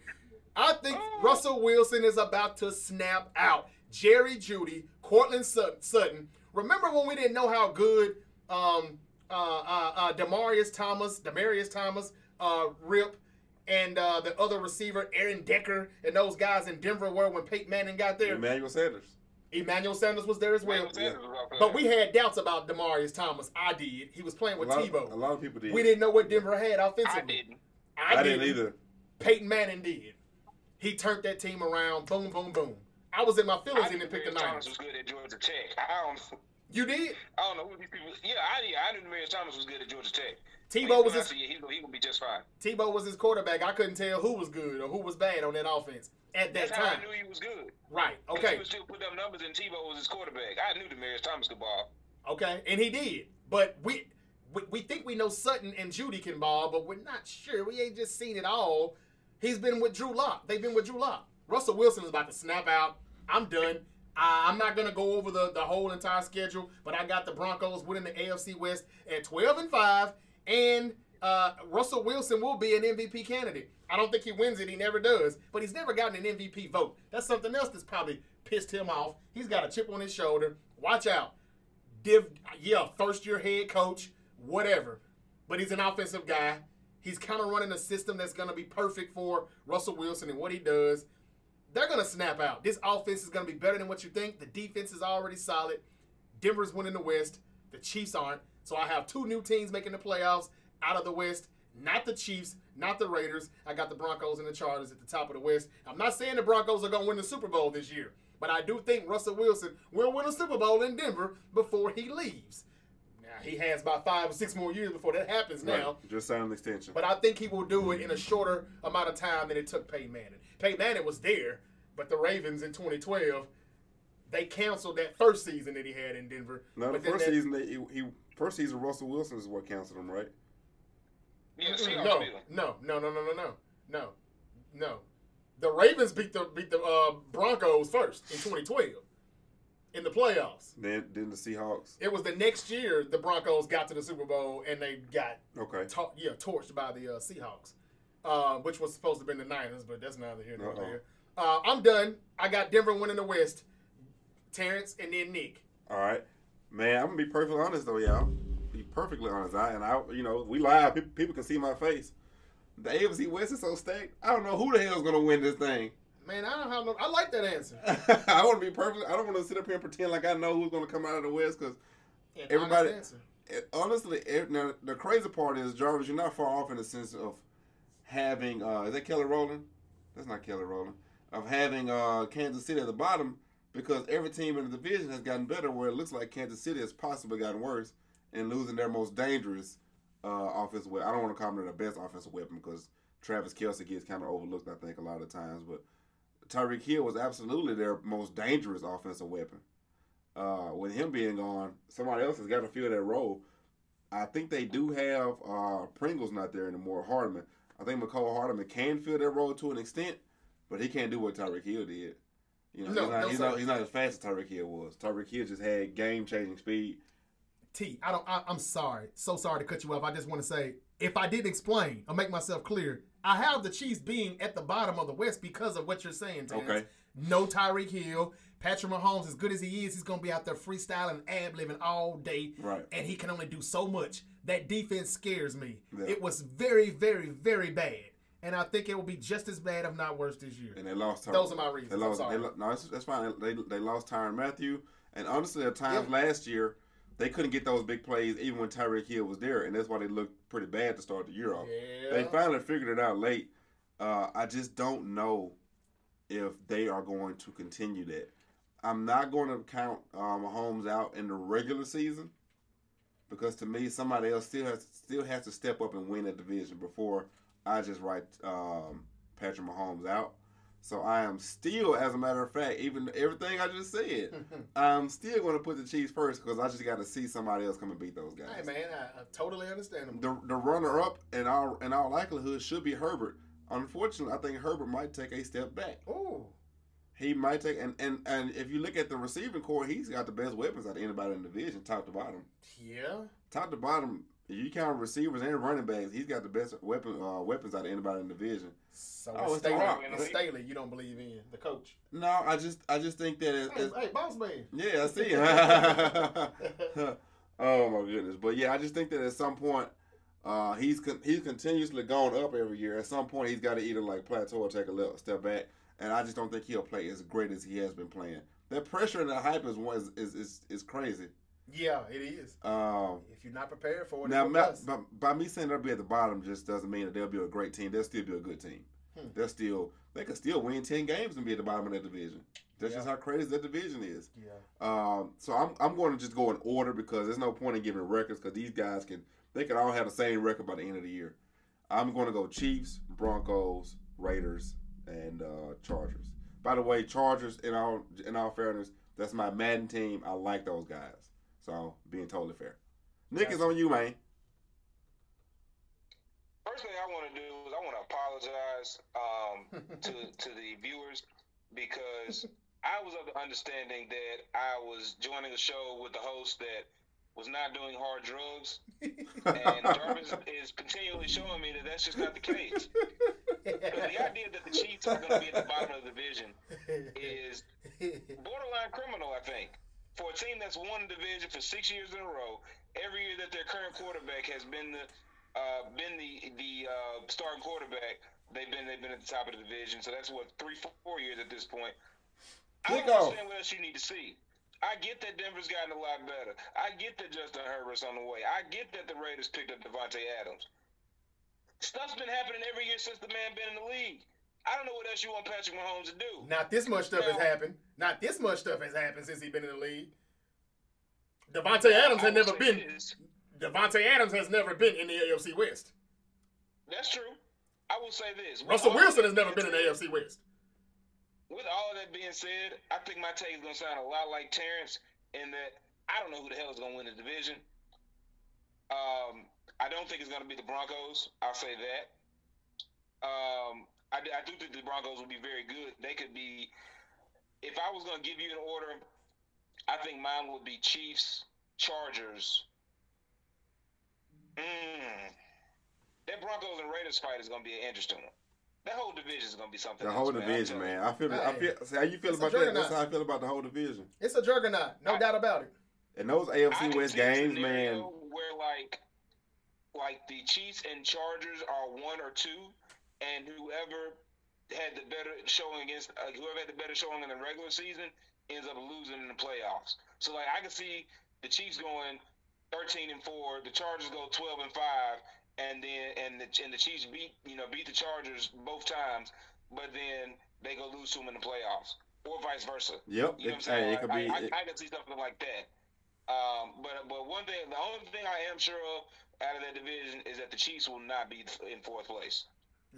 I think Russell Wilson is about to snap out. Jerry Jeudy, Courtland Sutton. Remember when we didn't know how good um, uh, uh, uh, Demaryius Thomas, Demaryius Thomas, uh, Rip, and uh, the other receiver, Eric Decker, and those guys in Denver were when Peyton Manning got there? Emmanuel Sanders. Emmanuel Sanders was there as well. Yeah. But we had doubts about Demaryius Thomas. I did. He was playing with a lot, Tebow. A lot of people did. We didn't know what Denver had offensively. I offensively. didn't. I, didn't either. Peyton Manning did. He turned that team around. Boom, boom, boom. I was in my feelings I and knew then picked the Demaryius Thomas Niners. was good at Georgia Tech. I don't, You did? I don't know who these people. Yeah, I did. I knew Demaryius Thomas was good at Georgia Tech. Tebow was his Yeah, he's gonna, he gonna be just fine. Tebow was his quarterback. I couldn't tell who was good or who was bad on that offense at that That's time. I knew he was good. Right. Okay. He would still put up numbers, and Tebow was his quarterback. I knew Demaryius Thomas could ball. Okay. And he did. But we, we we think we know Sutton and Jeudy can ball, but we're not sure. We ain't just seen it all. He's been with Drew Lock. They've been with Drew Lock. Russell Wilson is about to snap out. I'm done. I- I'm not gonna go over the, the whole entire schedule, but I got the Broncos winning the AFC West at 12 and five, and uh, Russell Wilson will be an MVP candidate. I don't think he wins it. He never does, but he's never gotten an MVP vote. That's something else that's probably pissed him off. He's got a chip on his shoulder. Watch out. Div, yeah, first year head coach, whatever. But he's an offensive guy. He's kind of running a system that's going to be perfect for Russell Wilson and what he does. They're going to snap out. This offense is going to be better than what you think. The defense is already solid. Denver's winning the West. The Chiefs aren't. So I have two new teams making the playoffs out of the West. Not the Chiefs, not the Raiders. I got the Broncos and the Chargers at the top of the West. I'm not saying the Broncos are going to win the Super Bowl this year, but I do think Russell Wilson will win a Super Bowl in Denver before he leaves. Now, he has about five or six more years before that happens now. Just signed an extension. But I think he will do it in a shorter amount of time than it took Peyton Manning. Peyton Manning was there, but the Ravens in 2012, they canceled that first season that he had in Denver. no, the first that- season they, he, he first season Russell Wilson is what canceled him, right? Yeah, no, no, no, no, no, no, no, no, no. The Ravens beat the beat the uh, Broncos first in 2012 in the playoffs. Then then the Seahawks. It was the next year the Broncos got to the Super Bowl and they got Okay. to- yeah torched by the uh, Seahawks, uh, which was supposed to be the Niners, but that's neither here nor Uh-oh. there. Uh, I'm done. I got Denver winning the West. Terrence and then Nick. All right, man. I'm gonna be perfectly honest though, y'all. Be perfectly honest. I and I, you know, we live. People, people can see my face. The AFC West is so stacked. I don't know who the hell's gonna win this thing. Man, I don't have no. I like that answer. *laughs* I want to be perfect. I don't want to sit up here and pretend like I know who's gonna come out of the West because Everybody- it, honestly, it, now, the crazy part is Jarvis. You're not far off in the sense of having. Uh, is that Kelly Rowland? That's not Kelly Rowland. Of having uh, Kansas City at the bottom because every team in the division has gotten better. Where it looks like Kansas City has possibly gotten worse and losing their most dangerous uh, offensive weapon. I don't want to call them their best offensive weapon because Travis Kelce gets kind of overlooked. I think a lot of times, but Tyreek Hill was absolutely their most dangerous offensive weapon. Uh, with him being gone, somebody else has got to fill that role. I think they do have uh, Pringles not there anymore. Hardman. I think Mecole Hardman can fill that role to an extent, but he can't do what Tyreek Hill did. You know, No, he's, not, no, he's, not, he's not as fast as Tyreek Hill was. Tyreek Hill just had game changing speed. T, I don't. I, I'm sorry. So sorry to cut you off. I just want to say, if I didn't explain or make myself clear, I have the Chiefs being at the bottom of the West because of what you're saying. Terrence. Okay. No Tyreek Hill. Patrick Mahomes, as good as he is, he's gonna be out there freestyling, ab living all day, Right. and he can only do so much. That defense scares me. Yeah. It was very, very, very bad, and I think it will be just as bad, if not worse, this year. And they lost. Tyrann- Those are my reasons. They lost. They, lo- no, that's, fine. They, they lost Tyrann Mathieu, and honestly, at times Yeah. last year they couldn't get those big plays even when Tyreek Hill was there, and that's why they looked pretty bad to start the year off. Yeah. They finally figured it out late. Uh, I just don't know if they are going to continue that. I'm not going to count uh, Mahomes out in the regular season because to me, somebody else still has still has to step up and win that division before I just write um, Patrick Mahomes out. So I am still, as a matter of fact, even everything I just said, *laughs* I'm still going to put the Chiefs first because I just got to see somebody else come and beat those guys. hey man, I, I totally understand him. The the runner up in all in all likelihood should be Herbert. Unfortunately, I think Herbert might take a step back. Ooh. He might take and, and and if you look at the receiving corps, he's got the best weapons out of anybody in the division, top to bottom. Yeah. Top to bottom, You count receivers and running backs. He's got the best weapon uh, weapons out of anybody in the division. So Oh, it's Staley, it's Staley you don't believe in the coach. No, I just I just think that it's, Hey, it's hey boss man. yeah, I see. *laughs* oh my goodness, but yeah, I just think that at some point, uh, he's con- he's continuously going up every year. At some point, he's got to either like plateau or take a little step back, and I just don't think he'll play as great as he has been playing. That pressure and the hype is one- is is is, is crazy. Yeah, it is. Um, If you're not prepared for it, now, by, by me saying they'll be at the bottom just doesn't mean that they'll be a great team. They'll still be a good team. Hmm. They'll still they could still win ten games and be at the bottom of that division. That's just how crazy that division is. yeah. Um, so I'm I'm going to just go in order because there's no point in giving records because these guys can they can all have the same record by the end of the year. I'm going to go Chiefs, Broncos, Raiders, and uh, Chargers. By the way, Chargers in all in all fairness, that's my Madden team. I like those guys. So being totally fair. Nick is on you, man. First thing I want to do is I want to apologize um, *laughs* to to the viewers because I was of the understanding that I was joining a show with the host that was not doing hard drugs, and *laughs* Jarvis is continually showing me that that's just not the case. Because the idea that the Chiefs are going to be at the bottom of the division *laughs* is borderline criminal, I think. For a team that's won the division for six years in a row, every year that their current quarterback has been the uh, been the the uh, starting quarterback, they've been they've been at the top of the division. So that's what three four years at this point. I Kick don't understand what else you need to see. I get that Denver's gotten a lot better. I get that Justin Herbert's on the way. I get that the Raiders picked up Davante Adams. Stuff's been happening every year since the man been in the league. I don't know what else you want Patrick Mahomes to do. Not this much stuff has happened. Not this much stuff has happened since he's been in the league. Davante Adams has never been. Davante Adams has never been in the AFC West. That's true. I will say this. Russell Wilson has never been in the AFC West. With all of that being said, I think my take is going to sound a lot like Terrence in that I don't know who the hell is going to win the division. Um, I don't think it's going to be the Broncos. I'll say that. Um, I, I do think the Broncos will be very good. They could be. If I was going to give you an order, I think mine would be Chiefs, Chargers. Mm. That Broncos and Raiders fight is going to be an interesting one. That whole division is going to be something. The else, whole man. I'm division, man. I feel I feel see how you feel It's about that. That's how I feel about the whole division. It's a juggernaut, no I- doubt about it. And those AFC can West games, man. Where like, like the Chiefs and Chargers are one or two, and whoever had the better showing against uh, whoever had the better showing in the regular season ends up losing in the playoffs. So like I can see the Chiefs going thirteen and four, the Chargers go twelve and five, and then and the and the Chiefs beat you know beat the Chargers both times, but then they go lose to them in the playoffs, or vice versa. Yep. You know what It, I'm saying? hey, it could I, be. I, it- I, can see something like that. Um, but but one thing, the only thing I am sure of out of that division is that the Chiefs will not be in fourth place.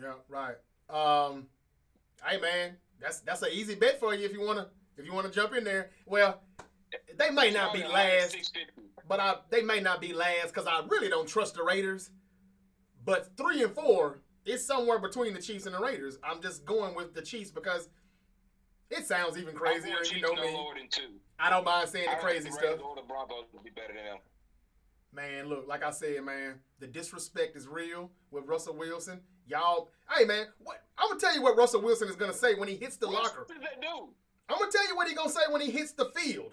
Yeah, right. Um, hey man, that's that's an easy bet for you if you wanna if you wanna jump in there. Well, they may not be last, but I they may not be last because I really don't trust the Raiders. But three and four is somewhere between the Chiefs and the Raiders. I'm just going with the Chiefs because it sounds even crazier. you know no me. I don't mind saying the crazy stuff. The Broncos will be better than them. Man, look, like I said, man, the disrespect is real with Russell Wilson. Y'all, hey man, what I'm gonna tell you what Russell Wilson is gonna say when he hits the What locker. does that do? I'm gonna tell you what he gonna say when he hits the field.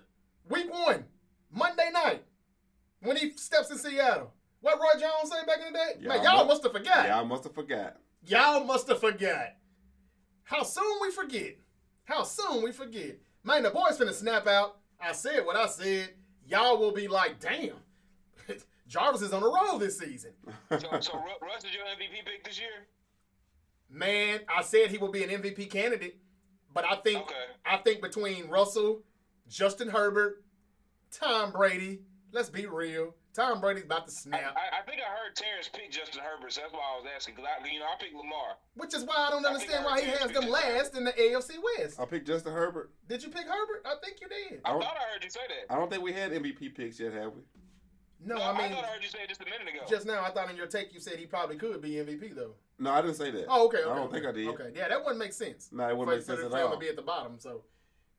Week one, Monday night, when he steps in Seattle. What Roy Jones say back in the day? man, Y'all y'all must have forgot. Y'all must have forgot. Y'all must have forgot. How soon we forget? How soon we forget? Man, the boys finna snap out. I said what I said. Y'all will be like, damn. Jarvis is on a roll this season. So, so Russ is your MVP pick this year? Man, I said he will be an MVP candidate, but I think Okay. I think between Russell, Justin Herbert, Tom Brady, let's be real. Tom Brady's about to snap, I, I think I heard Terrence pick Justin Herbert, so that's why I was asking. Because I, you know, I picked Lamar. which is why I don't understand I why he heard has them last in the AFC West. I picked Justin Herbert. Did you pick Herbert? I think you did. I I thought I heard you say that. I don't think we had MVP picks yet, have we? No, No, I mean thought I heard you say it just a minute ago. just now. I thought in your take you said he probably could be MVP though. No, I didn't say that. Oh, okay. okay I don't okay. think I did. Okay, yeah, that wouldn't make sense. No, it wouldn't for, make sense for, at all. to be at the bottom. So,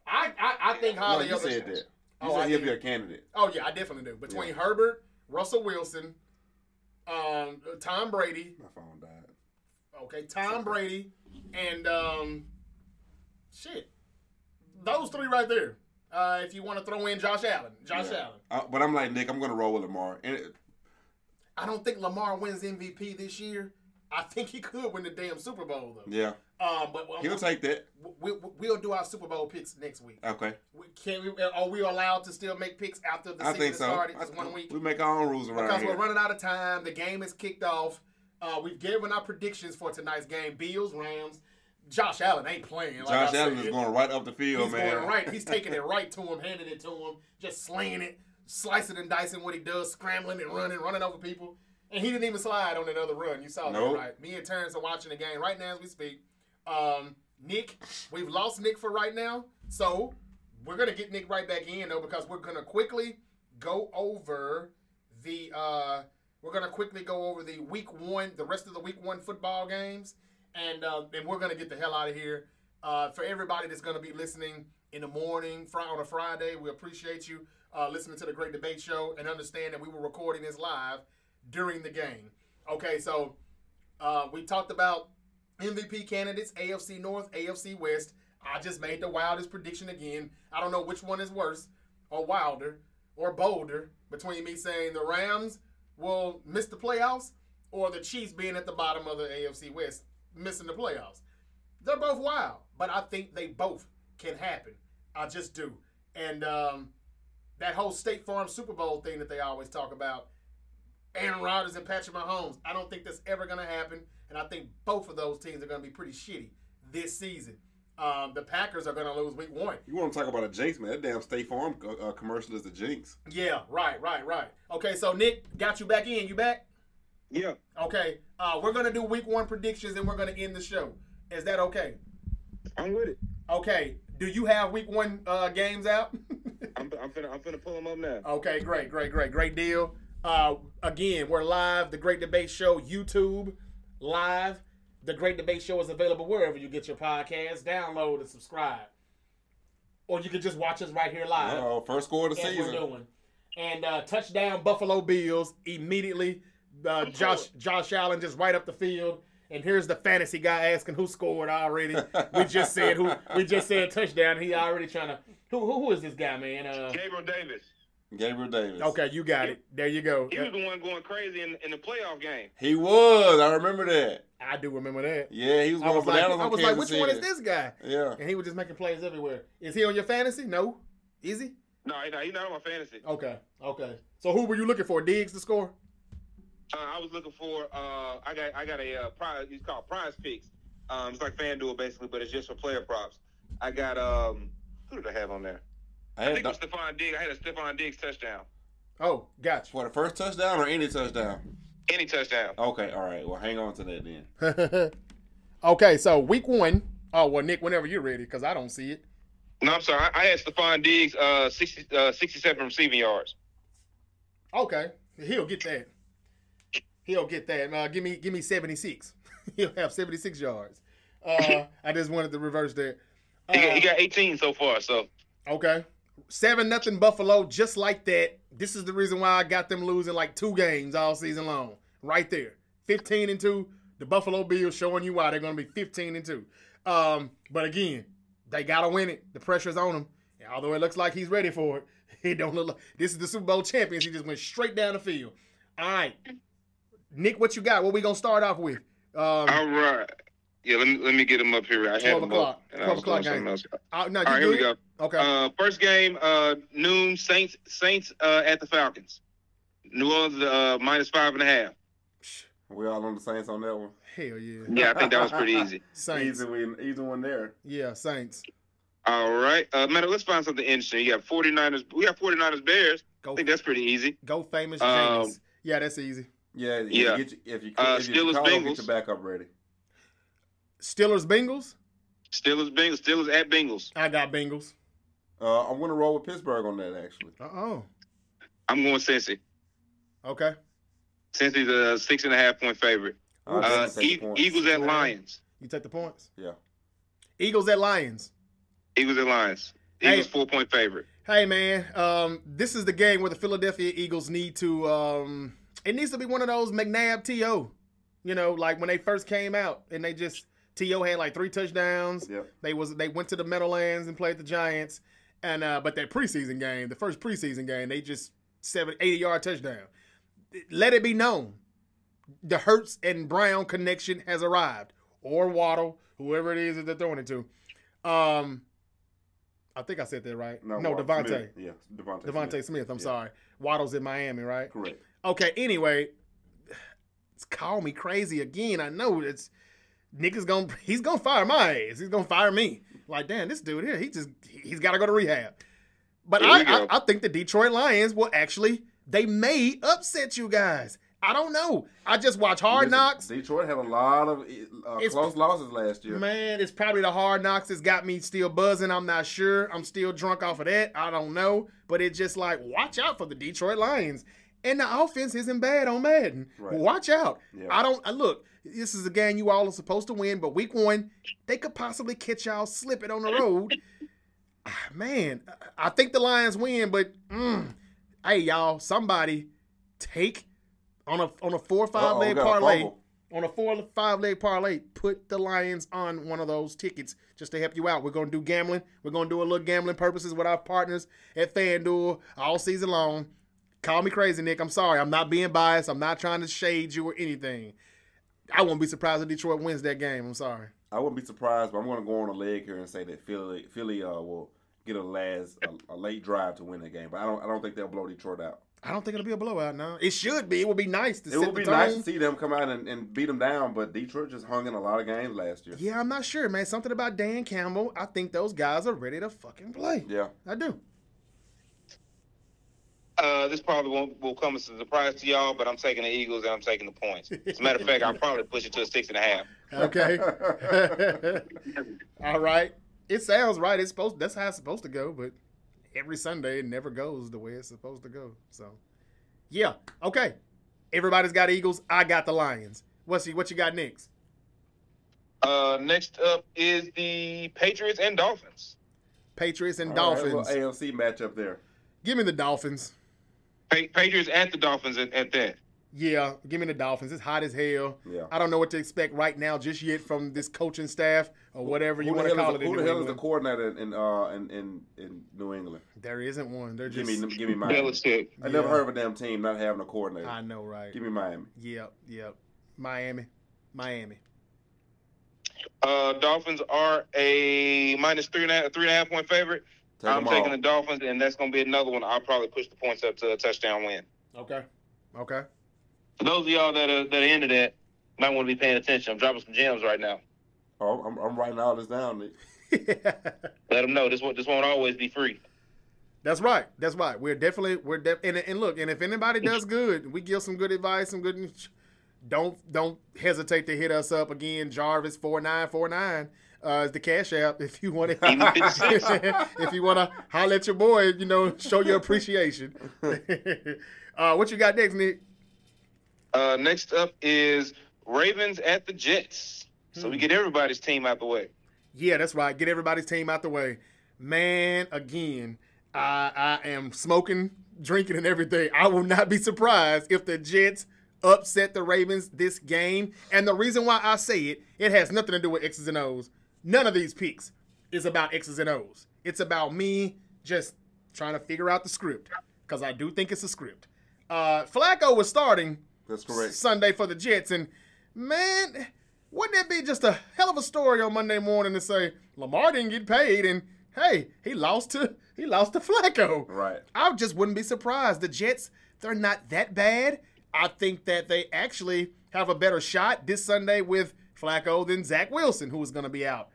I I, I think No, No, you of said that. You Oh, I said he'll did. be a candidate. Oh yeah, I definitely do. Between Yeah. Herbert, Russell Wilson, Um, Tom Brady. My phone died. Okay, Tom Brady, and um, shit, those three right there. Uh, if you want to throw in Josh Allen, Josh Yeah. Allen. Uh, but I'm like Nick. I'm gonna roll with Lamar. And it, I don't think Lamar wins MVP this year. I think he could win the damn Super Bowl though. yeah, Um, but he'll take that. we, we, we'll do our Super Bowl picks next week. Okay, We, can we? Are we allowed to still make picks after the I season think so. started? I- Just one week. We make our own rules around Because here. we're running out of time. The game is kicked off. Uh, we've given our predictions for tonight's game. Bills, Rams. Josh Allen ain't playing. Like Josh I Allen said. is going right up the field, He's man. going right. He's *laughs* taking it right to him, handing it to him, just slinging it, slicing and dicing what he does, scrambling and running, running over people. And he didn't even slide on another run. You saw Nope. that, right? Me and Terrence are watching the game right now as we speak. Um, Nick, we've lost Nick for right now. So we're gonna get Nick right back in though, because we're gonna quickly go over the uh we're gonna quickly go over the week one, the rest of the week one football games, and and we're gonna get the hell out of here. Uh, for everybody that's gonna be listening in the morning, fri- on a Friday, we appreciate you uh, listening to the Great Debate Show and understand that we were recording this live during the game. Okay, so uh, we talked about MVP candidates, AFC North, AFC West. I just made the wildest prediction again. I don't know which one is worse or wilder or bolder between me saying the Rams will miss the playoffs or the Chiefs being at the bottom of the AFC West missing the playoffs. They're both wild, but I think they both can happen. I just do. And um, that whole State Farm Super Bowl thing that they always talk about, Aaron Rodgers and Patrick Mahomes, I don't think that's ever going to happen. And I think both of those teams are going to be pretty shitty this season. Um, the Packers are going to lose week one. You want to talk about a jinx, man? That damn State Farm uh, commercial is the jinx. Yeah, right, right, right. Okay, so Nick, got you back in. You back? Yeah. Okay, uh, we're gonna do week one predictions and we're gonna end the show. Is that okay? I'm with it. Okay. Do you have week one uh, games out? *laughs* I'm, I'm finna I'm finna pull them up now. okay, great, great, great, great deal. Uh, again, we're live. The Great Debate Show, YouTube, live. The Great Debate Show is available wherever you get your podcast. Download and subscribe, or you can just watch us right here live. Oh, first score of the as we're season. doing. And uh, touchdown Buffalo Bills immediately. Uh, Josh Josh Allen just right up the field. And here's the fantasy guy asking who scored already. We just said who. We just said touchdown. He already trying to. Who who, who is this guy, man? Uh, Gabriel Davis. Gabriel Davis. okay, you got it. There you go. He was the one going crazy in, in the playoff game. He was. I remember that. I do remember that. Yeah, he was I going was like, bananas I was like, Kansas which one is this guy? Yeah. And he was just making plays everywhere. Is he on your fantasy? No. Is he? No, he- no, he's not on my fantasy. Okay. Okay. So who were you looking for? Diggs to score? Uh, I was looking for. Uh, I got I got a uh, prize. It's called Prize Picks. Um, it's like FanDuel basically, but it's just for player props. I got um. Who did I have on there? I I had think it was the- Stefon Diggs. I had a Stefon Diggs touchdown. Oh, gotcha. for the first touchdown or any touchdown? Any touchdown. Okay, all right. Well, hang on to that then. *laughs* okay, so week one. Oh well, Nick, whenever you're ready, because I don't see it. No, I'm sorry. I, I had Stefon Diggs, uh, 60, uh, 67 receiving yards. Okay, he'll get that. He'll get that. Uh, give me, give me seventy six. *laughs* he'll have seventy six yards. Uh, I just wanted to reverse that. He, got, he Uh, got 18 so far. So okay, seven nothing Buffalo, just like that. This is the reason why I got them losing like two games all season long. Right there, fifteen and two. The Buffalo Bills showing you why they're going to be fifteen and two. Um, but again, they gotta win it. The pressure's on him. And although it looks like he's ready for it, *laughs* he don't look like this is the Super Bowl champions. He just went straight down the field. All right, Nick, what you got? What we gonna start off with? Um, all right. Yeah, let me let me get him up here. I had 12 him o'clock. up, 12 o'clock game. uh, no, you All right, here we go. Okay. Uh, first game, uh, noon. Saints Saints uh, at the Falcons. New Orleans uh, minus five and a half. We all on the Saints on that one. Hell yeah. Yeah, I think that was pretty easy. *laughs* Saints. Easy win, either one there. Yeah, Saints. All right, uh, man. Let's find something interesting. You got 49ers. We got 49ers Bears. Go, I think that's pretty easy. go famous Um, Jameis. Yeah, that's easy. Yeah, Yeah. yeah. Get you, if you, Uh, if you Steelers, call, get your backup ready. Steelers, Bengals. Steelers Bengals. Steelers at Bengals. I got Bengals. Uh, I'm gonna roll with Pittsburgh on that actually. Uh oh. I'm going Cincy. Okay. Cincy's a six and a half point favorite. I'll Uh, E- Eagles at Lions. You take the points. Yeah. Eagles at Lions. Eagles at Lions. Hey. Eagles four point favorite. Hey man, um, this is the game where the Philadelphia Eagles need to um, It needs to be one of those McNabb To. You know, like when they first came out and they just To had like three touchdowns. Yep. They was they went to the Meadowlands and played the Giants. And uh but that preseason game, the first preseason game, they just seven, 80 yard touchdown. Let it be known. The Hurts and Brown connection has arrived. Or Waddle, whoever it is that they're throwing it to. Um I think I said that right. No, DeVonta. Smith. Yeah, DeVonta. DeVonta Smith. Smith. I'm Yeah. sorry. Waddle's in Miami, right? Correct. Okay. Anyway, it's call me crazy again. I know it's Nick is gonna *laughs* he's gonna fire my ass. He's gonna fire me. Like, damn, this dude here, he just he's got to go to rehab. But I. I I think the Detroit Lions will actually they may upset you guys. I don't know. I just watch Hard Knocks. Detroit had a lot of uh, close losses last year. Man, it's probably the hard knocks that's got me still buzzing. I'm not sure. I'm still drunk off of that. I don't know. But it's just like, watch out for the Detroit Lions. And the offense isn't bad on Madden. Right. Watch out. Yeah. I don't I look, this is a game you all are supposed to win, but week one, they could possibly catch y'all slipping on the road. Ah, Man, I think the Lions win, but mm, hey y'all, somebody take on a on a four or five Uh-oh, leg parlay on a four or five leg parlay, put the Lions on one of those tickets just to help you out. We're gonna do gambling. We're gonna do a little gambling purposes with our partners at FanDuel all season long. Call me crazy, Nick. I'm sorry. I'm not being biased. I'm not trying to shade you or anything. I won't be surprised if Detroit wins that game. I'm sorry. I wouldn't be surprised, but I'm going to go on a leg here and say that Philly, Philly uh, will get a last, a, a late drive to win that game. But I don't, I don't think they'll blow Detroit out. I don't think it'll be a blowout now. It should be. It would be nice to It would be tone. nice to see them come out and, and beat them down, but Detroit just hung in a lot of games last year. Yeah, I'm not sure, man. Something about Dan Campbell. I think those guys are ready to fucking play. Yeah. I do. Uh, this probably won't will come as a surprise to y'all, but I'm taking the Eagles and I'm taking the points. As a matter of fact, I'll probably push it to a six and a half. Okay. *laughs* *laughs* All right. It sounds right. It's supposed. That's how it's supposed to go. But every Sunday, it never goes the way it's supposed to go. So, yeah. Okay. Everybody's got Eagles. I got the Lions. What's you, what you got next? Uh, next up is the Patriots and Dolphins. Patriots and All right, a Dolphins. little AFC matchup there. Give me the Dolphins. Pa- Patriots at the Dolphins at, at that. Yeah, give me the Dolphins. It's hot as hell. Yeah. I don't know what to expect right now just yet from this coaching staff or whatever you Who the want to call is it. the, in who the New hell is the coordinator in uh in, in, in New England? There isn't one. They're Give me give me Miami. Belichick. I never heard of a damn team not having a coordinator. I know, right? Give me Miami. Yep, yep. Miami, Miami. Uh, Dolphins are a minus three and a half, three and a half point favorite. Take I'm taking all. the Dolphins, and that's going to be another one. I'll probably push the points up to a touchdown win. Okay. Okay. For those of y'all that are that are into that, might want to be paying attention. I'm dropping some gems right now. Oh, I'm, I'm writing all this down. Nick. *laughs* Let them know this won't this won't always be free. That's right. That's right. We're definitely we're def- and, and look, and if anybody does good, we give some good advice, some good. Don't don't hesitate to hit us up again. Jarvis four nine four nine uh, is the cash app if you want *laughs* *laughs* to. If you want to holler at your boy, you know, show your appreciation. uh, what you got next, Nick? Uh, next up is Ravens at the Jets. So we get everybody's team out the way. Yeah, that's right. Get everybody's team out the way. Man, again, I I am smoking, drinking, and everything. I will not be surprised if the Jets upset the Ravens this game. And the reason why I say it, it has nothing to do with X's and O's. None of these picks is about X's and O's. It's about me just trying to figure out the script because I do think it's a script. Uh, Flacco was starting That's correct. Sunday for the Jets. And man, wouldn't that be just a hell of a story on Monday morning to say Lamar didn't get paid and hey, he lost to he lost to Flacco. Right. I just wouldn't be surprised. The Jets, they're not that bad. I think that they actually have a better shot this Sunday with Flacco than Zach Wilson, who is going to be out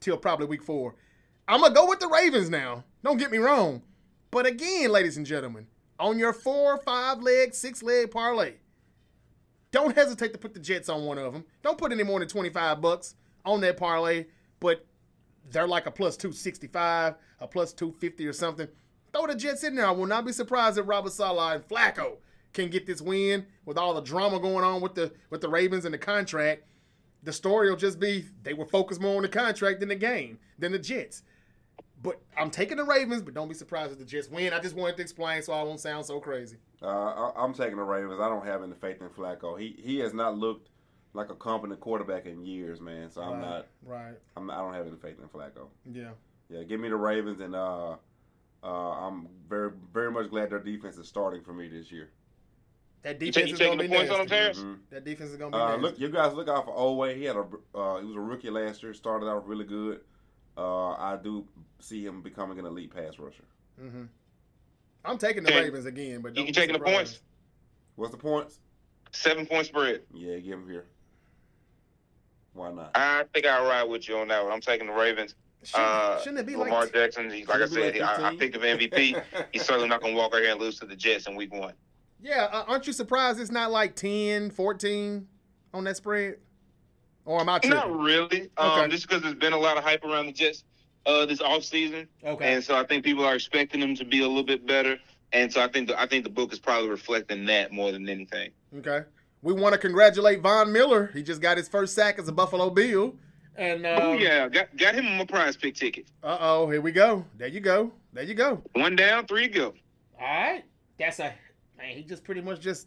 till probably week four. I'm going to go with the Ravens now. Don't get me wrong. But again, ladies and gentlemen, on your four, five leg, six leg parlay, don't hesitate to put the Jets on one of them. Don't put any more than 25 bucks on that parlay, but they're like a plus 265, a plus 250 or something. Throw the Jets in there. I will not be surprised if Robert Saleh and Flacco can get this win with all the drama going on with the with the Ravens and the contract. The story will just be they were focused more on the contract than the game, than the Jets. But I'm taking the Ravens, but don't be surprised if the Jets win. I just wanted to explain so I won't sound so crazy. Uh, I, I'm taking the Ravens. I don't have any faith in Flacco. He he has not looked like a competent quarterback in years, man. So I'm right, not. Right. I'm. Not, I don't have any faith in Flacco. Yeah. Yeah, give me the Ravens, and uh, uh, I'm very very much glad their defense is starting for me this year. That You, defense take, you is gonna be points on nasty. them, Terrence? Mhm. That defense is gonna be Uh, nasty. look, you guys look out for Oweh. He had a uh, he was a rookie last year. Started out really good. Uh, I do see him becoming an elite pass rusher. hmm I'm taking the Okay. Ravens again, but You- don't you taking the surprised. points? What's the points? Seven point spread. Yeah, give him here. Why not? I think I'll ride with you on that one. I'm taking the Ravens. Shouldn't, Uh, shouldn't it be Lamar like? Jackson, he, like I said, like I, I 15? think of MVP. *laughs* He's certainly not going to walk out here and lose to the Jets in week one. Yeah, uh, aren't you surprised it's not like 10, 14 on that spread? Or am I tripping? Not really. Um, Okay. Just because there's been a lot of hype around the Jets uh, this offseason. Okay. And so I think people are expecting them to be a little bit better. And so I think the, I think the book is probably reflecting that more than anything. Okay. We want to congratulate Von Miller. He just got his first sack as a Buffalo Bill. And oh um, yeah, got got him a prize pick ticket. uh oh, here we go. There you go. There you go. One down, three go. All right. That's a man. He just pretty much just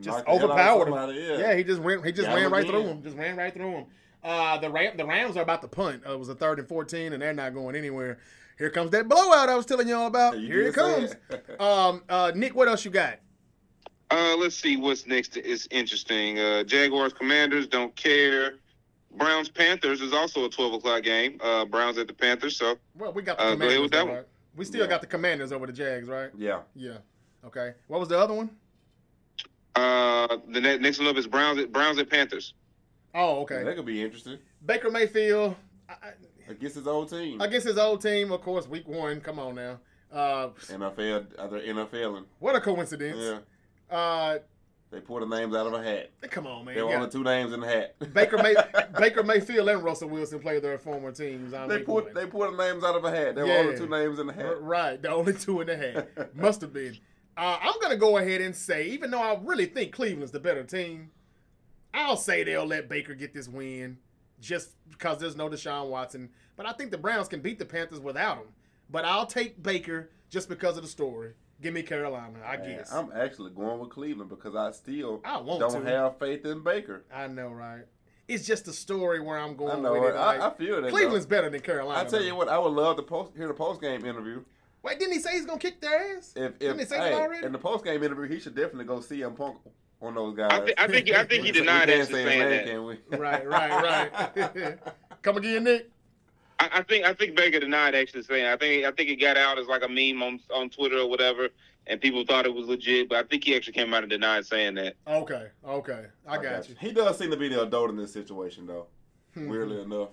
just Knock the hell out of overpowered him. Yeah. Yeah. he just ran. He just Got ran right again. through him. Just ran right through him. Uh, the Ram, the Rams are about to punt. Uh, it was a third and fourteen, and they're not going anywhere. Here comes that blowout I was telling y'all about. You Here it comes. *laughs* Um, uh, Nick, what else you got? Uh, let's see what's next It's interesting. Uh, Jaguars, Commanders, don't care. Browns, Panthers is also a twelve o'clock game. Uh, Browns at the Panthers. So Well, we got the Uh, go Commanders. ahead with that one. right? We still Yeah. got the Commanders over the Jags, right? yeah. Yeah. Okay. What was the other one? Uh, the ne- next one up is Browns at Browns at Panthers. Oh, okay. That could be interesting Baker Mayfield. I, I- against his old team. against his old team, of course, week one. Come on now. Uh, NFL, other NFLing. what a coincidence. Yeah. Uh, They pulled the names out of a hat. come on, man. There were Yeah. only two names in the hat. Baker May *laughs* Baker Mayfield and Russell Wilson play their former teams. On They week put they pulled the names out of a hat. There were Yeah. only two names in the hat. Right, the only two in the hat. *laughs* Must have been. Uh, I'm gonna go ahead and say, even though I really think Cleveland's the better team, I'll say they'll let Baker get this win just because there's no Deshaun Watson. But I think the Browns can beat the Panthers without him. But I'll take Baker just because of the story. Give me Carolina, I Man, guess. I'm actually going with Cleveland because I still I don't to. have faith in Baker. I know, right? It's just a story where I'm going I know with it. Like, I, I feel that. Cleveland's though. better than Carolina. I tell you what, I would love to post hear the post game interview. Wait, didn't he say he's gonna kick their ass? If Didn't if they say that already? in the post game interview, he should definitely go see him punk on those guys. I, th- I think I think he *laughs* denied can't actually say saying that. can we? *laughs* right, right, right. *laughs* Come again, Nick. I, I think I think Baker denied actually saying. I think I think it got out as like a meme on on Twitter or whatever, and people thought it was legit. But I think he actually came out and denied saying that. Okay, okay, I, got, you. He does seem to be the adult in this situation, though. Hmm. Weirdly enough,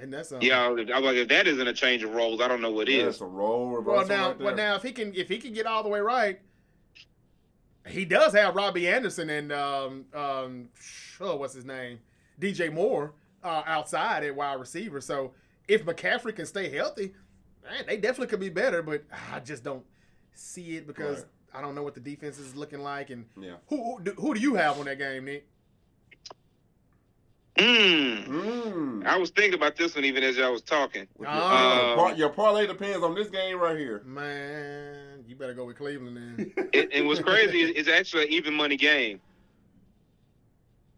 And that's um, Yeah, I was like, if that isn't a change of roles, I don't know what yeah, is. it's a role reversal. Well, reversal now, right there. well, now, if he can, if he can get all the way right, he does have Robby Anderson and um, um, oh, what's his name, DJ Moore uh, outside at wide receiver. So if McCaffrey can stay healthy, man, they definitely could be better. But I just don't see it because Right. I don't know what the defense is looking like. And yeah. who who do, who do you have on that game, Nick? Hmm. Mm. I was thinking about this one even as I was talking. Your, Ah. your par- your parlay depends on this game right here. Man, you better go with Cleveland then. *laughs* It, and what's crazy is it's actually an even money game.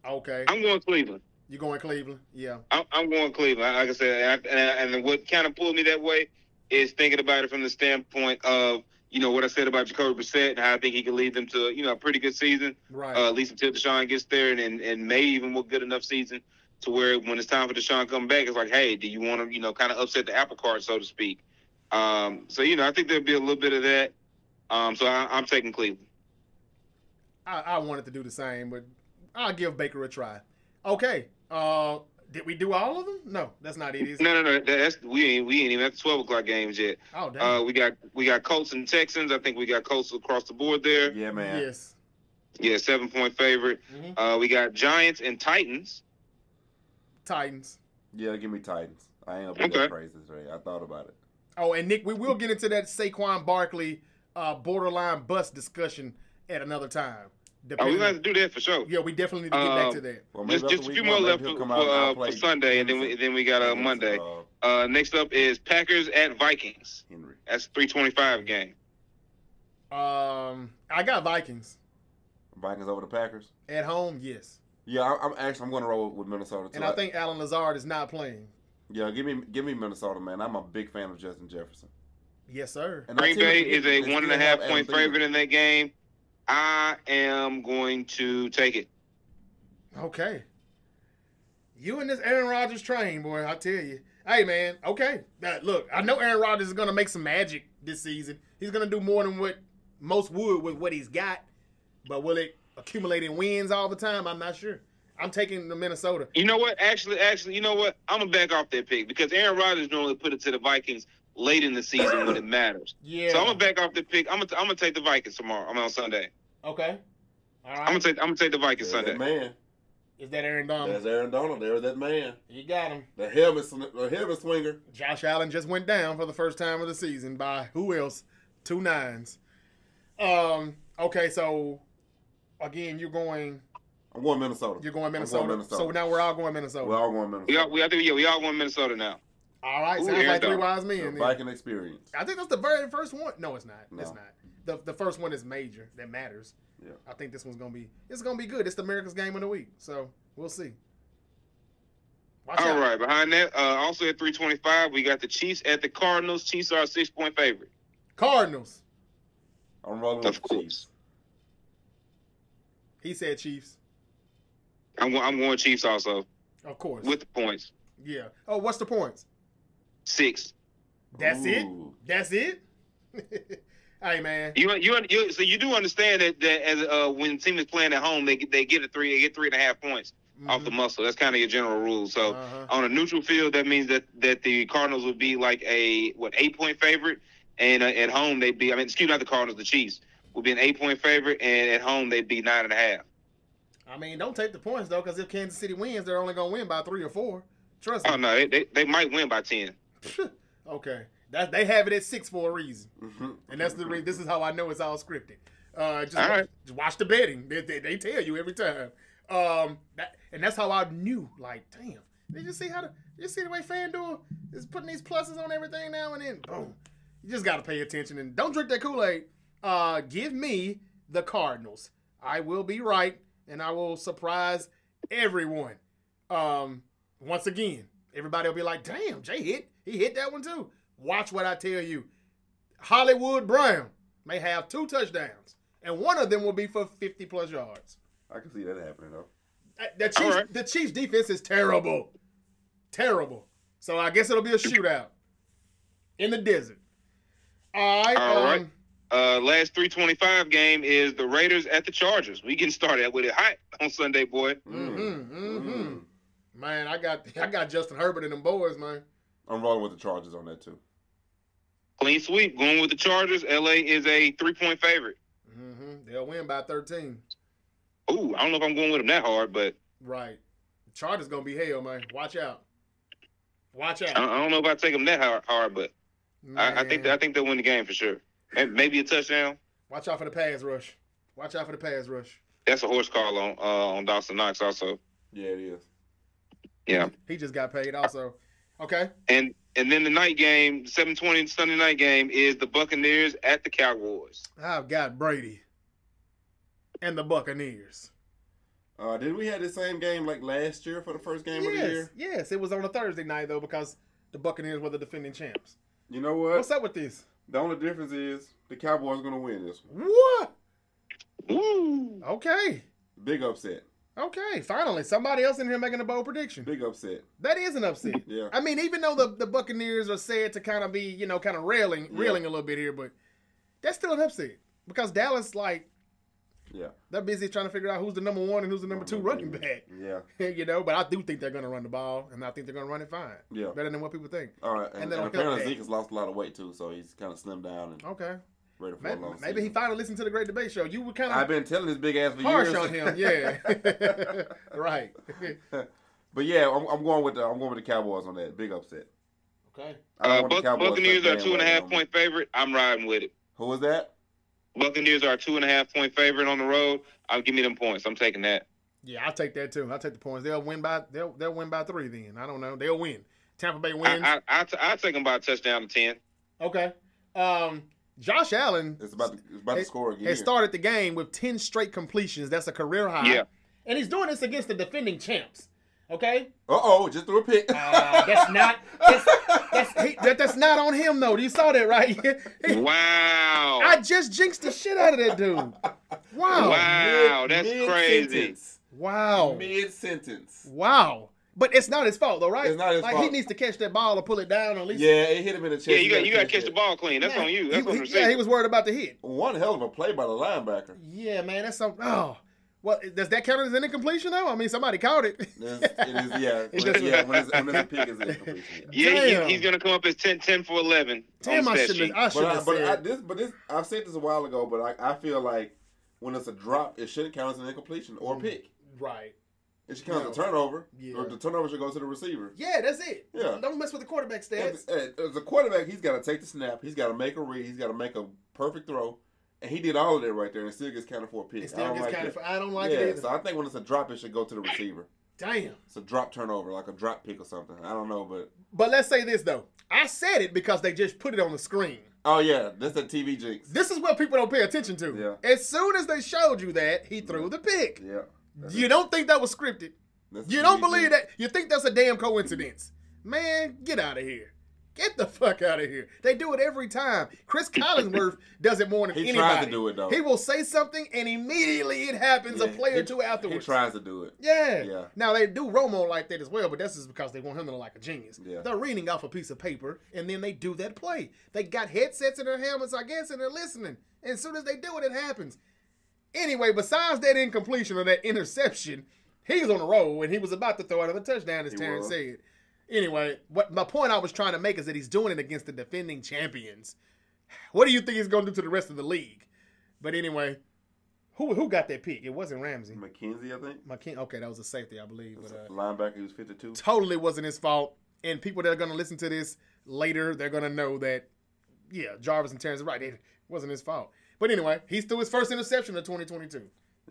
Okay, I'm going Cleveland. you going Cleveland? Yeah. I'm, I'm going Cleveland. Like I said, and, I- and, and what kind of pulled me that way is thinking about it from the standpoint of you know what I said about Jacoby Brissett and how I think he can lead them to you know a pretty good season, Right. uh, at least until Deshaun gets there, and, and and maybe even a good enough season to where when it's time for Deshaun to come back, it's like, hey, do you want to you know kind of upset the apple cart, so to speak? Um, so you know, I think there'll be a little bit of that. Um, so I, I'm taking Cleveland. I, I wanted to do the same, but I'll give Baker a try. Okay. Uh, did we do all of them? No, that's not it. Is it? No, no, no. That's we ain't we ain't even at the twelve o'clock games yet. Oh, damn. Uh, we got we got Colts and Texans. I think we got Colts across the board there. Yeah, man. yes. Yeah, seven point favorite. Mhm. Uh, we got Giants and Titans. Titans. Yeah, give me Titans. I ain't gonna be Okay. that crazy today. I thought about it. Oh, and Nick, we will get into that Saquon Barkley uh, borderline bust discussion at another time. Oh, we got on- to do that for sure. yeah, we definitely need to get back Um, to that. Well, Just, just a few more left for, come for, out uh, for Sunday, and then we then we got uh, Monday. uh, Uh, next up is Packers at Vikings. Henry. That's three twenty five game. Um, I got Vikings Vikings over the Packers. at home. Yes, Yeah, I, I'm actually I'm going to roll with Minnesota too. and I think Allen Lazard is not playing. yeah, give me give me Minnesota, man. I'm a big fan of Justin Jefferson. Yes, sir. And Green Bay is- is a they one and a still half have point favorite in that game. I am going to take it. Okay. You and this Aaron Rodgers train, boy. I tell you. Hey, man. Okay. Now, look, I know Aaron Rodgers is gonna make some magic this season. He's gonna do more than what most would with what he's got. But will it accumulate in wins all the time? I'm not sure. I'm taking the Minnesota. You know what? Actually, actually, you know what? I'm gonna back off that pick because Aaron Rodgers normally put it to the Vikings late in the season when it matters. *clears throat* Yeah. So I'm gonna back off the pick. I'm gonna I'm gonna take the Vikings tomorrow. I'm on Sunday. Okay. All I'm gonna take I'm gonna take the Vikings There's Sunday. that man. Is that Aaron Donald? There's Aaron Donald. There's that man. You got him. The helmet, the helmet swinger. Josh Allen just went down for the first time of the season by who else? Two nines. Um. Okay, so again, you're going. I'm going Minnesota. You're going I'm Minnesota. Minnesota. So now we're all going Minnesota. We're all going We Minnesota. all we I think yeah we all want Minnesota now. all right, Ooh, sounds Aaron like three Donald. wise men. Viking experience. I think that's the very first one. No, it's not. It's not. The the first one is major. That matters. Yeah. I think this one's gonna be. It's gonna be good. It's the America's game of the week. So we'll see. Watch All out. right, behind that, uh, also at 325, we got the Chiefs at the Cardinals. Chiefs are a six point favorite. Cardinals. I'm rolling Of with the. Chiefs. He said Chiefs. I'm going I'm going Chiefs also Of course. with the points. yeah. Oh, what's the points? Six. That's it. That's it. *laughs* hey man. You you you so you do understand that that as uh when team is playing at home, they get they get a three they get three and a half points off the Mhm. muscle. That's kind of your general rule. So Uh-huh. on a neutral field, that means that that the Cardinals would be like a what eight point favorite, and uh, at home they'd be I mean excuse me, not the Cardinals, the Chiefs would be an eight point favorite, and at home they'd be nine and a half. I mean, don't take the points though, because if Kansas City wins, they're only gonna win by three or four. Trust me. Oh no, they they, they might win by ten. *laughs* okay, that they have it at six for a reason, Mhm. and that's the reason. this is how I know it's all scripted. Uh, just, All right. just watch the betting. They, they, they tell you every time. Um, that, and that's how I knew. Like, damn, did you see how the you see the way FanDuel is putting these pluses on everything now and then? Boom. You just gotta pay attention and don't drink that Kool Aid. Uh, give me the Cardinals. I will be right, and I will surprise everyone. Um, once again, everybody will be like, "Damn, Jay hit. He hit that one too." Watch what I tell you. Hollywood Brown may have two touchdowns, and one of them will be for fifty plus yards. I can see that happening though. Uh, The Chiefs, All right. the Chiefs defense is terrible, terrible. So I guess it'll be a shootout in the desert. All right. All right. um, Uh, last 325 game is the Raiders at the Chargers. We getting started with it hot on Sunday, boy. Mhm, mhm. Mm. Man, I got *laughs* I got Justin Herbert and them boys, man. I'm rolling with the Chargers on that too. Clean sweep. Going with the Chargers. LA is a three point favorite. Mm-hmm. They'll win by 13. Ooh, I don't know if I'm going with them that hard, but Right. Chargers gonna be hell, man. Watch out. Watch out. don't, I don't know if I take them that hard, hard but I, I think Man. I think they'll win the game for sure. And maybe a touchdown. Watch out for the pass rush. Watch out for the pass rush. That's a horse call on uh, on Dawson Knox also. Yeah, it is. Yeah. He just got paid also. Okay. And and then the night game, 7:20 Sunday night game is the Buccaneers at the Cowboys. I've got Brady and the Buccaneers. Uh, did we have the same game like last year for the first game of the year? yes. It was on a Thursday night though because the Buccaneers were the defending champs. You know what? What's up with this? The only difference is the Cowboys going to win this one. What? Woo! Okay. Big upset. Okay. Finally, somebody else in here making a bold prediction. Big upset. That is an upset. *laughs* Yeah. I mean, even though the, the Buccaneers are said to kind of be, you know, kind of railing, Yeah. reeling a little bit here, but that's still an upset because Dallas, like, Yeah. they're busy trying to figure out who's the number one and who's the number two running back. Yeah. *laughs* you know, but I do think they're going to run the ball, and I think they're going to run it fine, Yeah. better than what people think. All right. And And, then and apparently Zeke has lost a lot of weight too, so he's kind of slimmed down and Okay, ready for maybe, a long maybe he finally listened to the Great Debate Show. You were kind of I've been telling this big ass for harsh years. on him, yeah, *laughs* right. *laughs* but yeah, I'm, I'm going with the I'm going with the Cowboys on that big upset. okay, I don't Uh, Buc- Buccaneers are two and a half two and a weight half on me. point favorite. I'm riding with it. Who is that? Buccaneers are two and a half point favorite on the road. I'll give me them points. I'm taking that. yeah, I'll take that too. I'll take the points. They'll win by they'll they'll win by three. Then I don't know. They'll win. Tampa Bay wins. I, I, I, t- I take them by a touchdown to 10. okay. Um, Josh Allen It's about to, it's about to has- score again. has started the game with 10 straight completions. That's a career high. Yeah. And he's doing this against the defending champs. Okay? Uh oh, just threw a pick. Uh, that's not that's, that's, he, that, that's not on him though. You saw that, right? *laughs* He- Wow. I just jinxed the shit out of that dude. Wow. Wow, that's crazy. Wow. Mid sentence. Wow. But it's not his fault though, right? It's not his like he needs to catch that ball or pull it down or at least. Yeah, it hit him in the chest. yeah, you got you got to gotta catch the ball clean. That's Yeah, on you. he- That's on he- the yeah, he was worried about the hit. One hell of a play by the linebacker. Yeah, man, that's something. Oh, well, does that count as an incompletion though? I mean, somebody caught it. *laughs* It's, yeah. It's when, just- yeah, when it's, when it's a pick, it's incompletion. Yeah. Yeah, he, he's gonna come up as 10, 10 for eleven. Damn, I should have. I should But, I, have but I, said. this, but this, I've said this a while ago, but I, I feel like when it's a drop, it shouldn't count as an incompletion or a pick. right. It should count as a No. turnover, Yeah. or the turnover should go to the receiver. Yeah, that's it. Yeah. Don't mess with the quarterback stats. as a quarterback, he's got to take the snap. He's got to make a read. He's got to make a perfect throw, and he did all of that right there, and still gets counted for a pick. It still don't gets like that. of. I don't like yeah, it either. so I think when it's a drop, it should go to the receiver. Damn. It's a drop turnover, like a drop pick or something. I don't know, but But let's say this though. I said it because they just put it on the screen. oh yeah, that's a TV jinx. This is what people don't pay attention to. Yeah. As soon as they showed you that, he threw the pick. Yeah, You don't think that was scripted? That's You don't believe that? You think that's a damn coincidence? Man, get out of here. Get the fuck out of here. They do it every time. Chris *laughs* Collinsworth does it more than He anybody. tries to do it, though. He will say something and immediately it happens a Yeah, play or he- two afterwards. He tries to do it. Yeah. Yeah. Now they do Romo like that as well, but that's just because they want him to look like a genius. Yeah. They're reading off a piece of paper and then they do that play. They got headsets in their helmets, I guess, and they're listening. And as soon as they do it, it happens. Anyway, besides that incompletion or that interception, he was on a roll and he was about to throw another touchdown, as He Terrence was. said. Anyway, what my point I was trying to make is that he's doing it against the defending champions. What do you think he's going to do to the rest of the league? But anyway, who who got that pick? It wasn't Ramsey. McKenzie, I think. McKin- okay, that was a safety, I believe. But, uh, Linebacker, he was 52. totally wasn't his fault. And people that are going to listen to this later, they're going to know that, yeah, Jarvis and Terrence are right. It wasn't his fault. But anyway, he threw his first interception of 2022.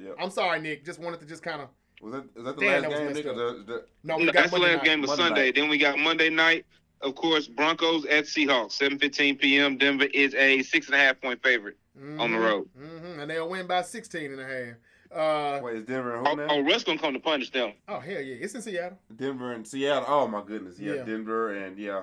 Yeah. I'm sorry, Nick. Just wanted to just kind of. Was that, is that the Damn, last that game, Nick? The, the, No, No, we got that's the Monday last night. game of Monday Sunday. night. Then we got Monday night. Of course, Broncos at Seahawks, 7:15 p.m. Denver is a six and a half point favorite on the road. hmm And they'll win by 16 and a half. Uh, wait, is Denver and who Oh, now? oh, Russ gonna come to punish them. oh, hell yeah. It's in Seattle. Denver and Seattle. Oh my goodness, yeah, Yeah. Denver and yeah,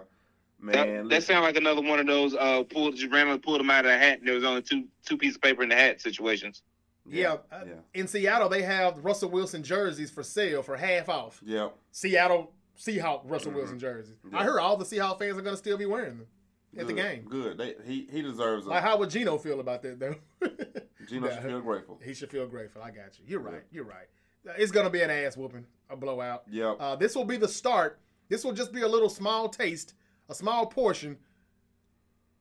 man. That, that sounds like another one of those uh pulled just randomly pulled them out of the hat. And there was only two two pieces of paper in the hat situations. Yeah. uh, yeah, In Seattle, they have Russell Wilson jerseys for sale for half off. yeah. Seattle Seahawk Russell Mhm. Wilson jerseys. Yeah. I heard all the Seahawk fans are going to still be wearing them at the game. Good. They, he he deserves Like, it. how would Geno feel about that, though? *laughs* Geno Yeah. should feel grateful. He should feel grateful. I got you. You're right. You're right. Uh, It's going to be an ass whooping, a blowout. Yeah. Uh, this will be the start. This will just be a little small taste, a small portion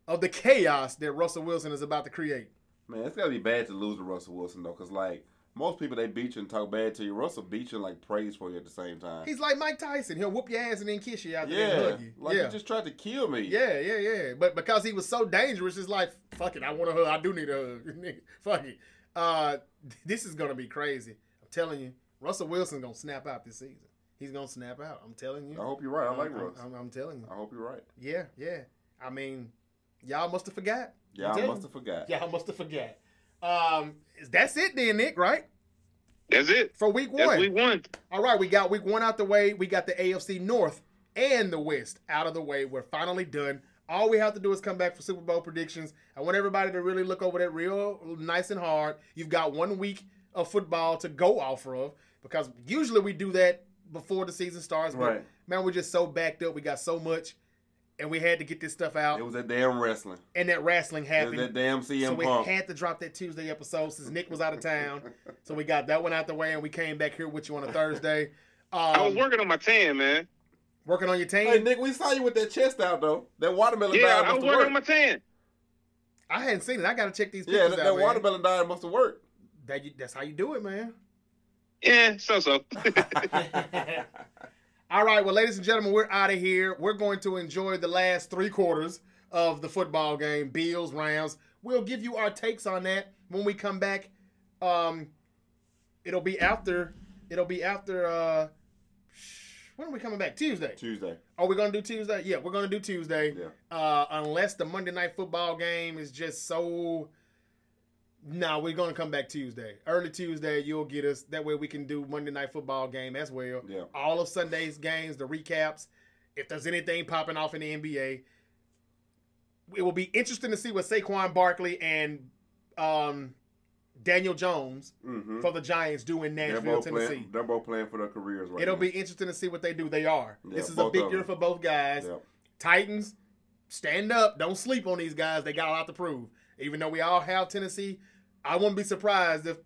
of the chaos that Russell Wilson is about to create. Man, it's gotta be bad to lose to Russell Wilson though, cause like most people they beat you and talk bad to you. Russell beat you and like praise for you at the same time. He's like Mike Tyson. He'll whoop your ass and then kiss you out there and yeah, hug you. like yeah. he just tried to kill me. yeah, yeah, yeah. But because he was so dangerous, it's like, fuck it, I want a hug. I do need a hug. *laughs* fuck it. Uh, *laughs* this is to be crazy. I'm telling you, Russell Wilson's to snap out this season. He's going to snap out. I'm telling you. I hope you're right. I like I'm, Russ. I'm, I'm telling you. I hope you're right. Yeah, yeah. I mean, y'all must have forgot. Yeah, I'm I telling must have forgot. Y'all must have forgot. Um, that's it then, Nick, right? That's it. For week That's one. week one. All right, we got week one out the way. We got the AFC North and the West out of the way. We're finally done. All we have to do is come back for Super Bowl predictions. I want everybody to really look over that real nice and hard. You've got one week of football to go off of because usually we do that before the season starts. But Right. man, we're just so backed up. We got so much, and we had to get this stuff out. It was that damn wrestling. and that wrestling It happened. was that damn CM So we Punk. had to drop that Tuesday episode since Nick was out of town. So we got that one out the way, and we came back here with you on a Thursday. Um, I was working on my tan, man. working on your team. Hey Nick, we saw you with that chest out though. That watermelon Yeah, I was have working on my tan. I hadn't seen it. I got to check these Yeah, pictures that, out, that man. watermelon diet must have worked. That you, that's how you do it, man. Yeah, so so. *laughs* *laughs* All right, well, ladies and gentlemen, we're out of here. We're going to enjoy the last three quarters of the football game, Bills, Rams. We'll give you our takes on that when we come back. Um, it'll be after. It'll be after. Uh, When are we coming back? Tuesday. Tuesday. Are we gonna do Tuesday? Yeah, we're gonna do Tuesday. Yeah. Uh, unless the Monday night football game is just so. No, we're gonna come back Tuesday. Early Tuesday, you'll get us. That way we can do Monday night football game as well. Yeah. All of Sunday's games, the recaps. If there's anything popping off in the NBA, it will be interesting to see what Saquon Barkley and um, Daniel Jones Mm-hmm. for the Giants do in They're Nashville, Tennessee. playing, they're both playing for their careers right It'll now. be interesting to see what they do. They are. Yeah, this is a big year for both guys. Yeah. Titans, stand up. Don't sleep on these guys. They got a lot to prove. Even though we all have Tennessee, I wouldn't be surprised if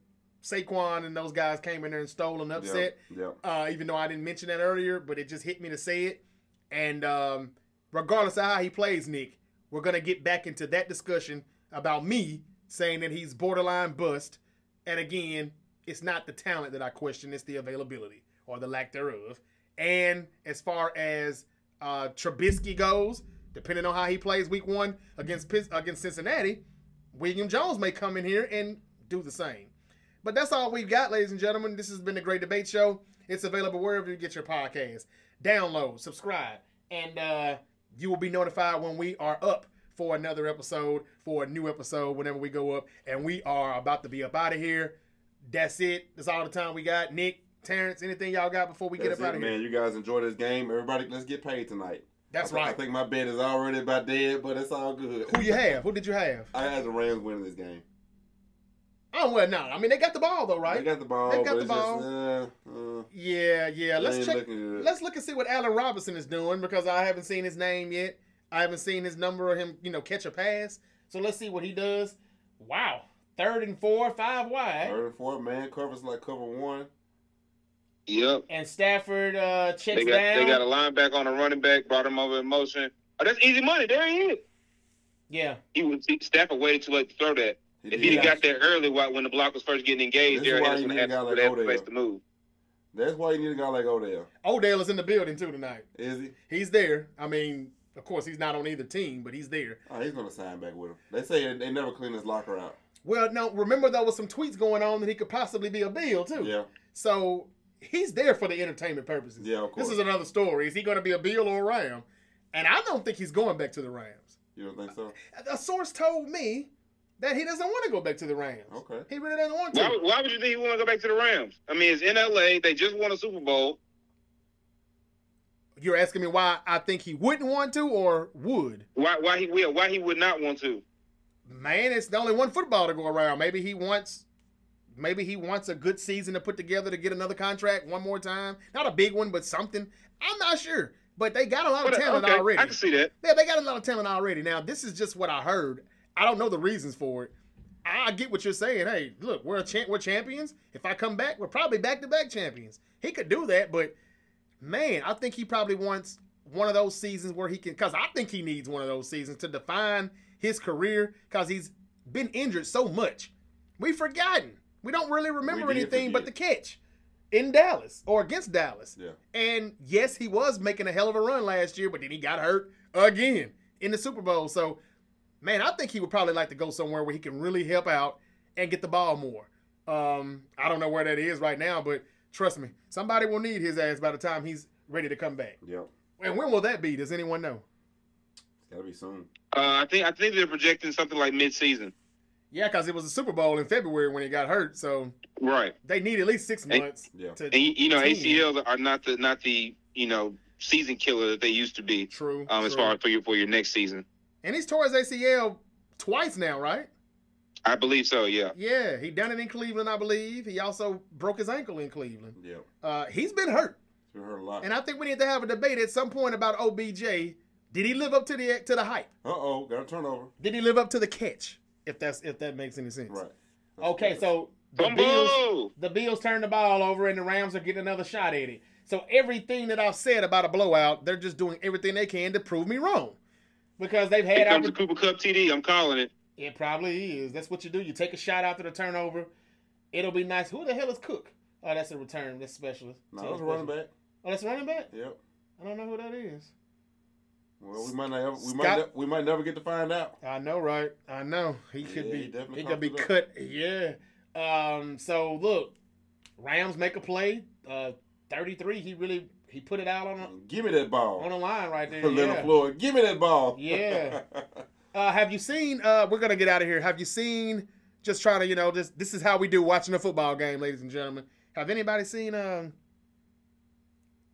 Saquon and those guys came in there and stole an upset. Yeah. Uh, even though I didn't mention that earlier, but it just hit me to say it. And um, regardless of how he plays, Nick, we're gonna get back into that discussion about me saying that he's borderline bust. And again, it's not the talent that I question; it's the availability or the lack thereof. And as far as uh, Trubisky goes, depending on how he plays Week One against against Cincinnati, William Jones may come in here and do the same. But that's all we've got, ladies and gentlemen. This has been the Great Debate Show. It's available wherever you get your podcast. Download, subscribe, and uh, you will be notified when we are up for another episode, for a new episode, whenever we go up. And we are about to be up out of here. That's it. That's all the time we got. Nick, Terrence, anything y'all got before we get That's up out it, of man. here? You guys enjoy this game. Everybody, let's get paid tonight. That's right. I think my bet is already about dead, but it's all good. Who you have? Who did you have? I had the Rams winning this game. Oh well, no. I mean, they got the ball though, right? They got the ball. They got the ball. Just, uh, uh, Yeah, yeah. Let's check. Let's look and see what Allen Robinson is doing because I haven't seen his name yet. I haven't seen his number or him, you know, catch a pass. So let's see what he does. Wow, third and four, five wide, Third and four, man covers like cover one. Yep. and Stafford uh, checks They got down. they got a linebacker on a running back, brought him over in motion. Oh, that's easy money. There he is. yeah, He was Stafford waited too late to throw that. He If he'd have got there early while- when the block was first getting engaged, there why Henderson you had a guy to have a Odell. place to move. That's why you need a guy like Odell. Odell is in the building too tonight. Is he? He's there. I mean, of course, he's not on either team, but he's there. Oh, he's gonna sign back with him. They say they never clean his locker out. Well, now remember there was some tweets going on that he could possibly be a Bill too. Yeah, So he's there for the entertainment purposes. yeah, of course. This is another story. Is he going to be a Bill or a Ram? And I don't think he's going back to the Rams. you don't think so? A source told me that he doesn't want to go back to the Rams. Okay. He really doesn't want Why, to. would- why would you think he want to go back to the Rams? I mean, it's in LA. They just won a Super Bowl. You're asking me why I think he wouldn't want to or would. Why why he will? Why he would not want to? Man, it's the only one football to go around. Maybe he wants maybe he wants a good season to put together to get another contract one more time. Not a big one, but something. I'm not sure. But they got a lot of But, uh, talent okay, already. I can see that. Yeah, they got a lot of talent already. Now, this is just what I heard. I don't know the reasons for it. I get what you're saying. Hey, look, we're a champ. We're champions. If I come back, we're probably back-to-back champions. He could do that, but man, I think he probably wants one of those seasons where he can. Because I think he needs one of those seasons to define his career. Because he's been injured so much, we've forgotten. We don't really remember did anything but the catch in Dallas or against Dallas. Yeah. And yes, he was making a hell of a run last year, but then he got hurt again in the Super Bowl. So, man, I think he would probably like to go somewhere where he can really help out and get the ball more. Um, I don't know where that is right now, but trust me, somebody will need his ass by the time he's ready to come back. Yep. And when will that be? Does anyone know? It's gotta be soon. Uh, I think I think they're projecting something like mid-season. Yeah, because it was a Super Bowl in February when he got hurt, so Right. they need at least six Hey. months. Yeah. To, And you, you know, ACLs are not the not the you know season killer that they used to be. true. Um, as true. far as for your for your next season, and he's tore his ACL twice now, right? I believe so. Yeah. Yeah, he done it in Cleveland, I believe. He also broke his ankle in Cleveland. Yep. Uh, he's been hurt, It's been hurt a lot. and I think we need to have a debate at some point about OBJ. Did he live up to the to the hype? Uh oh, got a turnover. Did he live up to the catch? If that's if that makes any sense. Right. Okay, so the Bills Fumble. the Bills turned the ball over, and the Rams are getting another shot at it. So everything that I've said about a blowout, they're just doing everything they can to prove me wrong, because they've Here had. comes the Cooper Kupp TD. I'm calling it. It probably is. That's what you do. You take a shot after the turnover. It'll be nice. Who the hell is Cook? Oh, that's a return. That's specialist. No, it was a running back. Oh, that's a running back. Yep. I don't know who that is. Well, we might not. Ever, we Scott- might. Ne- we might never get to find out. I know, right? I know. He could Yeah, be. he He, could be cut. Yeah. Um. So look, Rams make a play. Uh, thirty-three. He really he put it out on a, Give me that ball. on the line right there. *laughs* Leonard Yeah. Floyd, give me that ball. Yeah. *laughs* Uh, have you seen? Uh, we're gonna get out of here. Have you seen? Just trying to, you know, this this is how we do watching a football game, ladies and gentlemen. Have anybody seen? Um,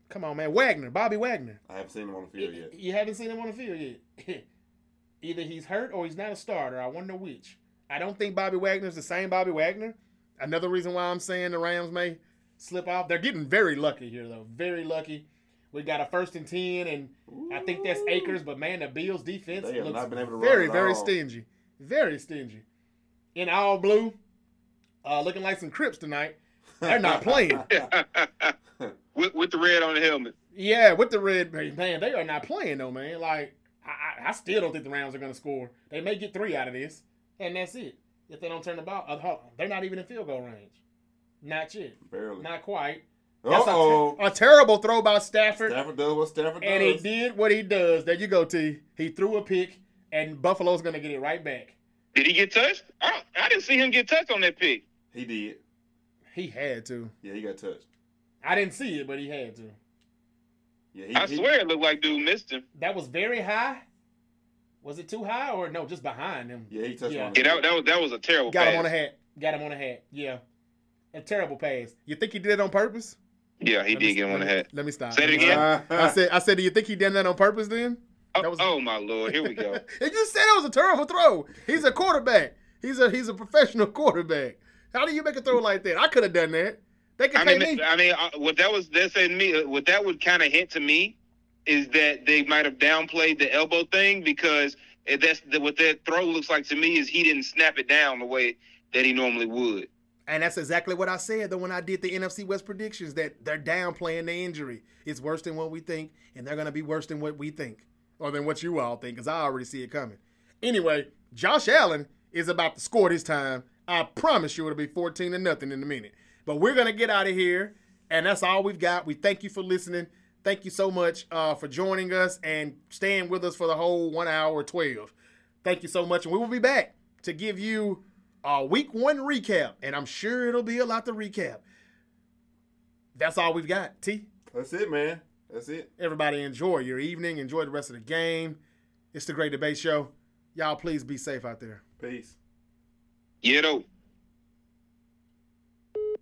come on, man, Wagner, Bobby Wagner. I haven't seen him on the field yet. You haven't seen him on the field yet. *laughs* Either he's hurt or he's not a starter. I wonder which. I don't think Bobby Wagner's the same Bobby Wagner. Another reason why I'm saying the Rams may slip off. They're getting very lucky here, though. Very lucky. We got a first and ten, and I think that's Akers. But man, the Bills' defense looks not been able to run very, very stingy. Very stingy. In all blue, uh, looking like some Crips tonight. They're not playing. *laughs* with, with the red on the helmet. Yeah, with the red man, they are not playing though, man. Like I, I, I still don't think the Rams are going to score. They may get three out of this, and that's it. If they don't turn the ball, uh, they're not even in field goal range. Not yet. Barely. Not quite. That's a, oh. ter- a terrible throw by Stafford, Stafford does what Stafford does. and he did what he does. There you go, T. He threw a pick, and Buffalo's going to get it right back. Did he get touched? I, don't- I didn't see him get touched on that pick. He did. He had to. Yeah, he got touched. I didn't see it, but he had to. Yeah, he, I he- swear it looked like dude missed him. That was very high. Was it too high or no? Just behind him. Yeah, he touched Yeah. on Yeah, it. that, that was that was a terrible Got pass. him on the hat. Got him on the hat. Yeah. A terrible pass. You think he did it on purpose? Yeah, he Let did get him on the let me- hat. Let me stop. Say it again? stop. I said, I said, do you think he did that on purpose then? Oh, That was- oh my lord, here we go. *laughs* and you said it was a terrible throw. He's a quarterback. He's a he's a professional *laughs* quarterback. How do you make a throw like that? I could have done that. They could I pay mean, me. I mean, uh, what that was that said to me, uh, what that would kind of hint to me is that they might have downplayed the elbow thing because that's the, what that throw looks like to me is he didn't snap it down the way that he normally would. And that's exactly what I said though when I did the NFC West predictions that they're downplaying the injury. It's worse than what we think, and they're gonna be worse than what we think, or than what you all think, because I already see it coming. Anyway, Josh Allen is about to score this time. I promise you it'll be 14 to nothing in a minute. But we're gonna get out of here, and that's all we've got. We thank you for listening. Thank you so much uh, for joining us and staying with us for the whole one hour 12. Thank you so much, and we will be back to give you a week one recap, and I'm sure it'll be a lot to recap. That's all we've got. T. That's it, man. That's it. Everybody enjoy your evening. Enjoy the rest of the game. It's the Great Debate Show. Y'all please be safe out there. Peace. Yeah, though.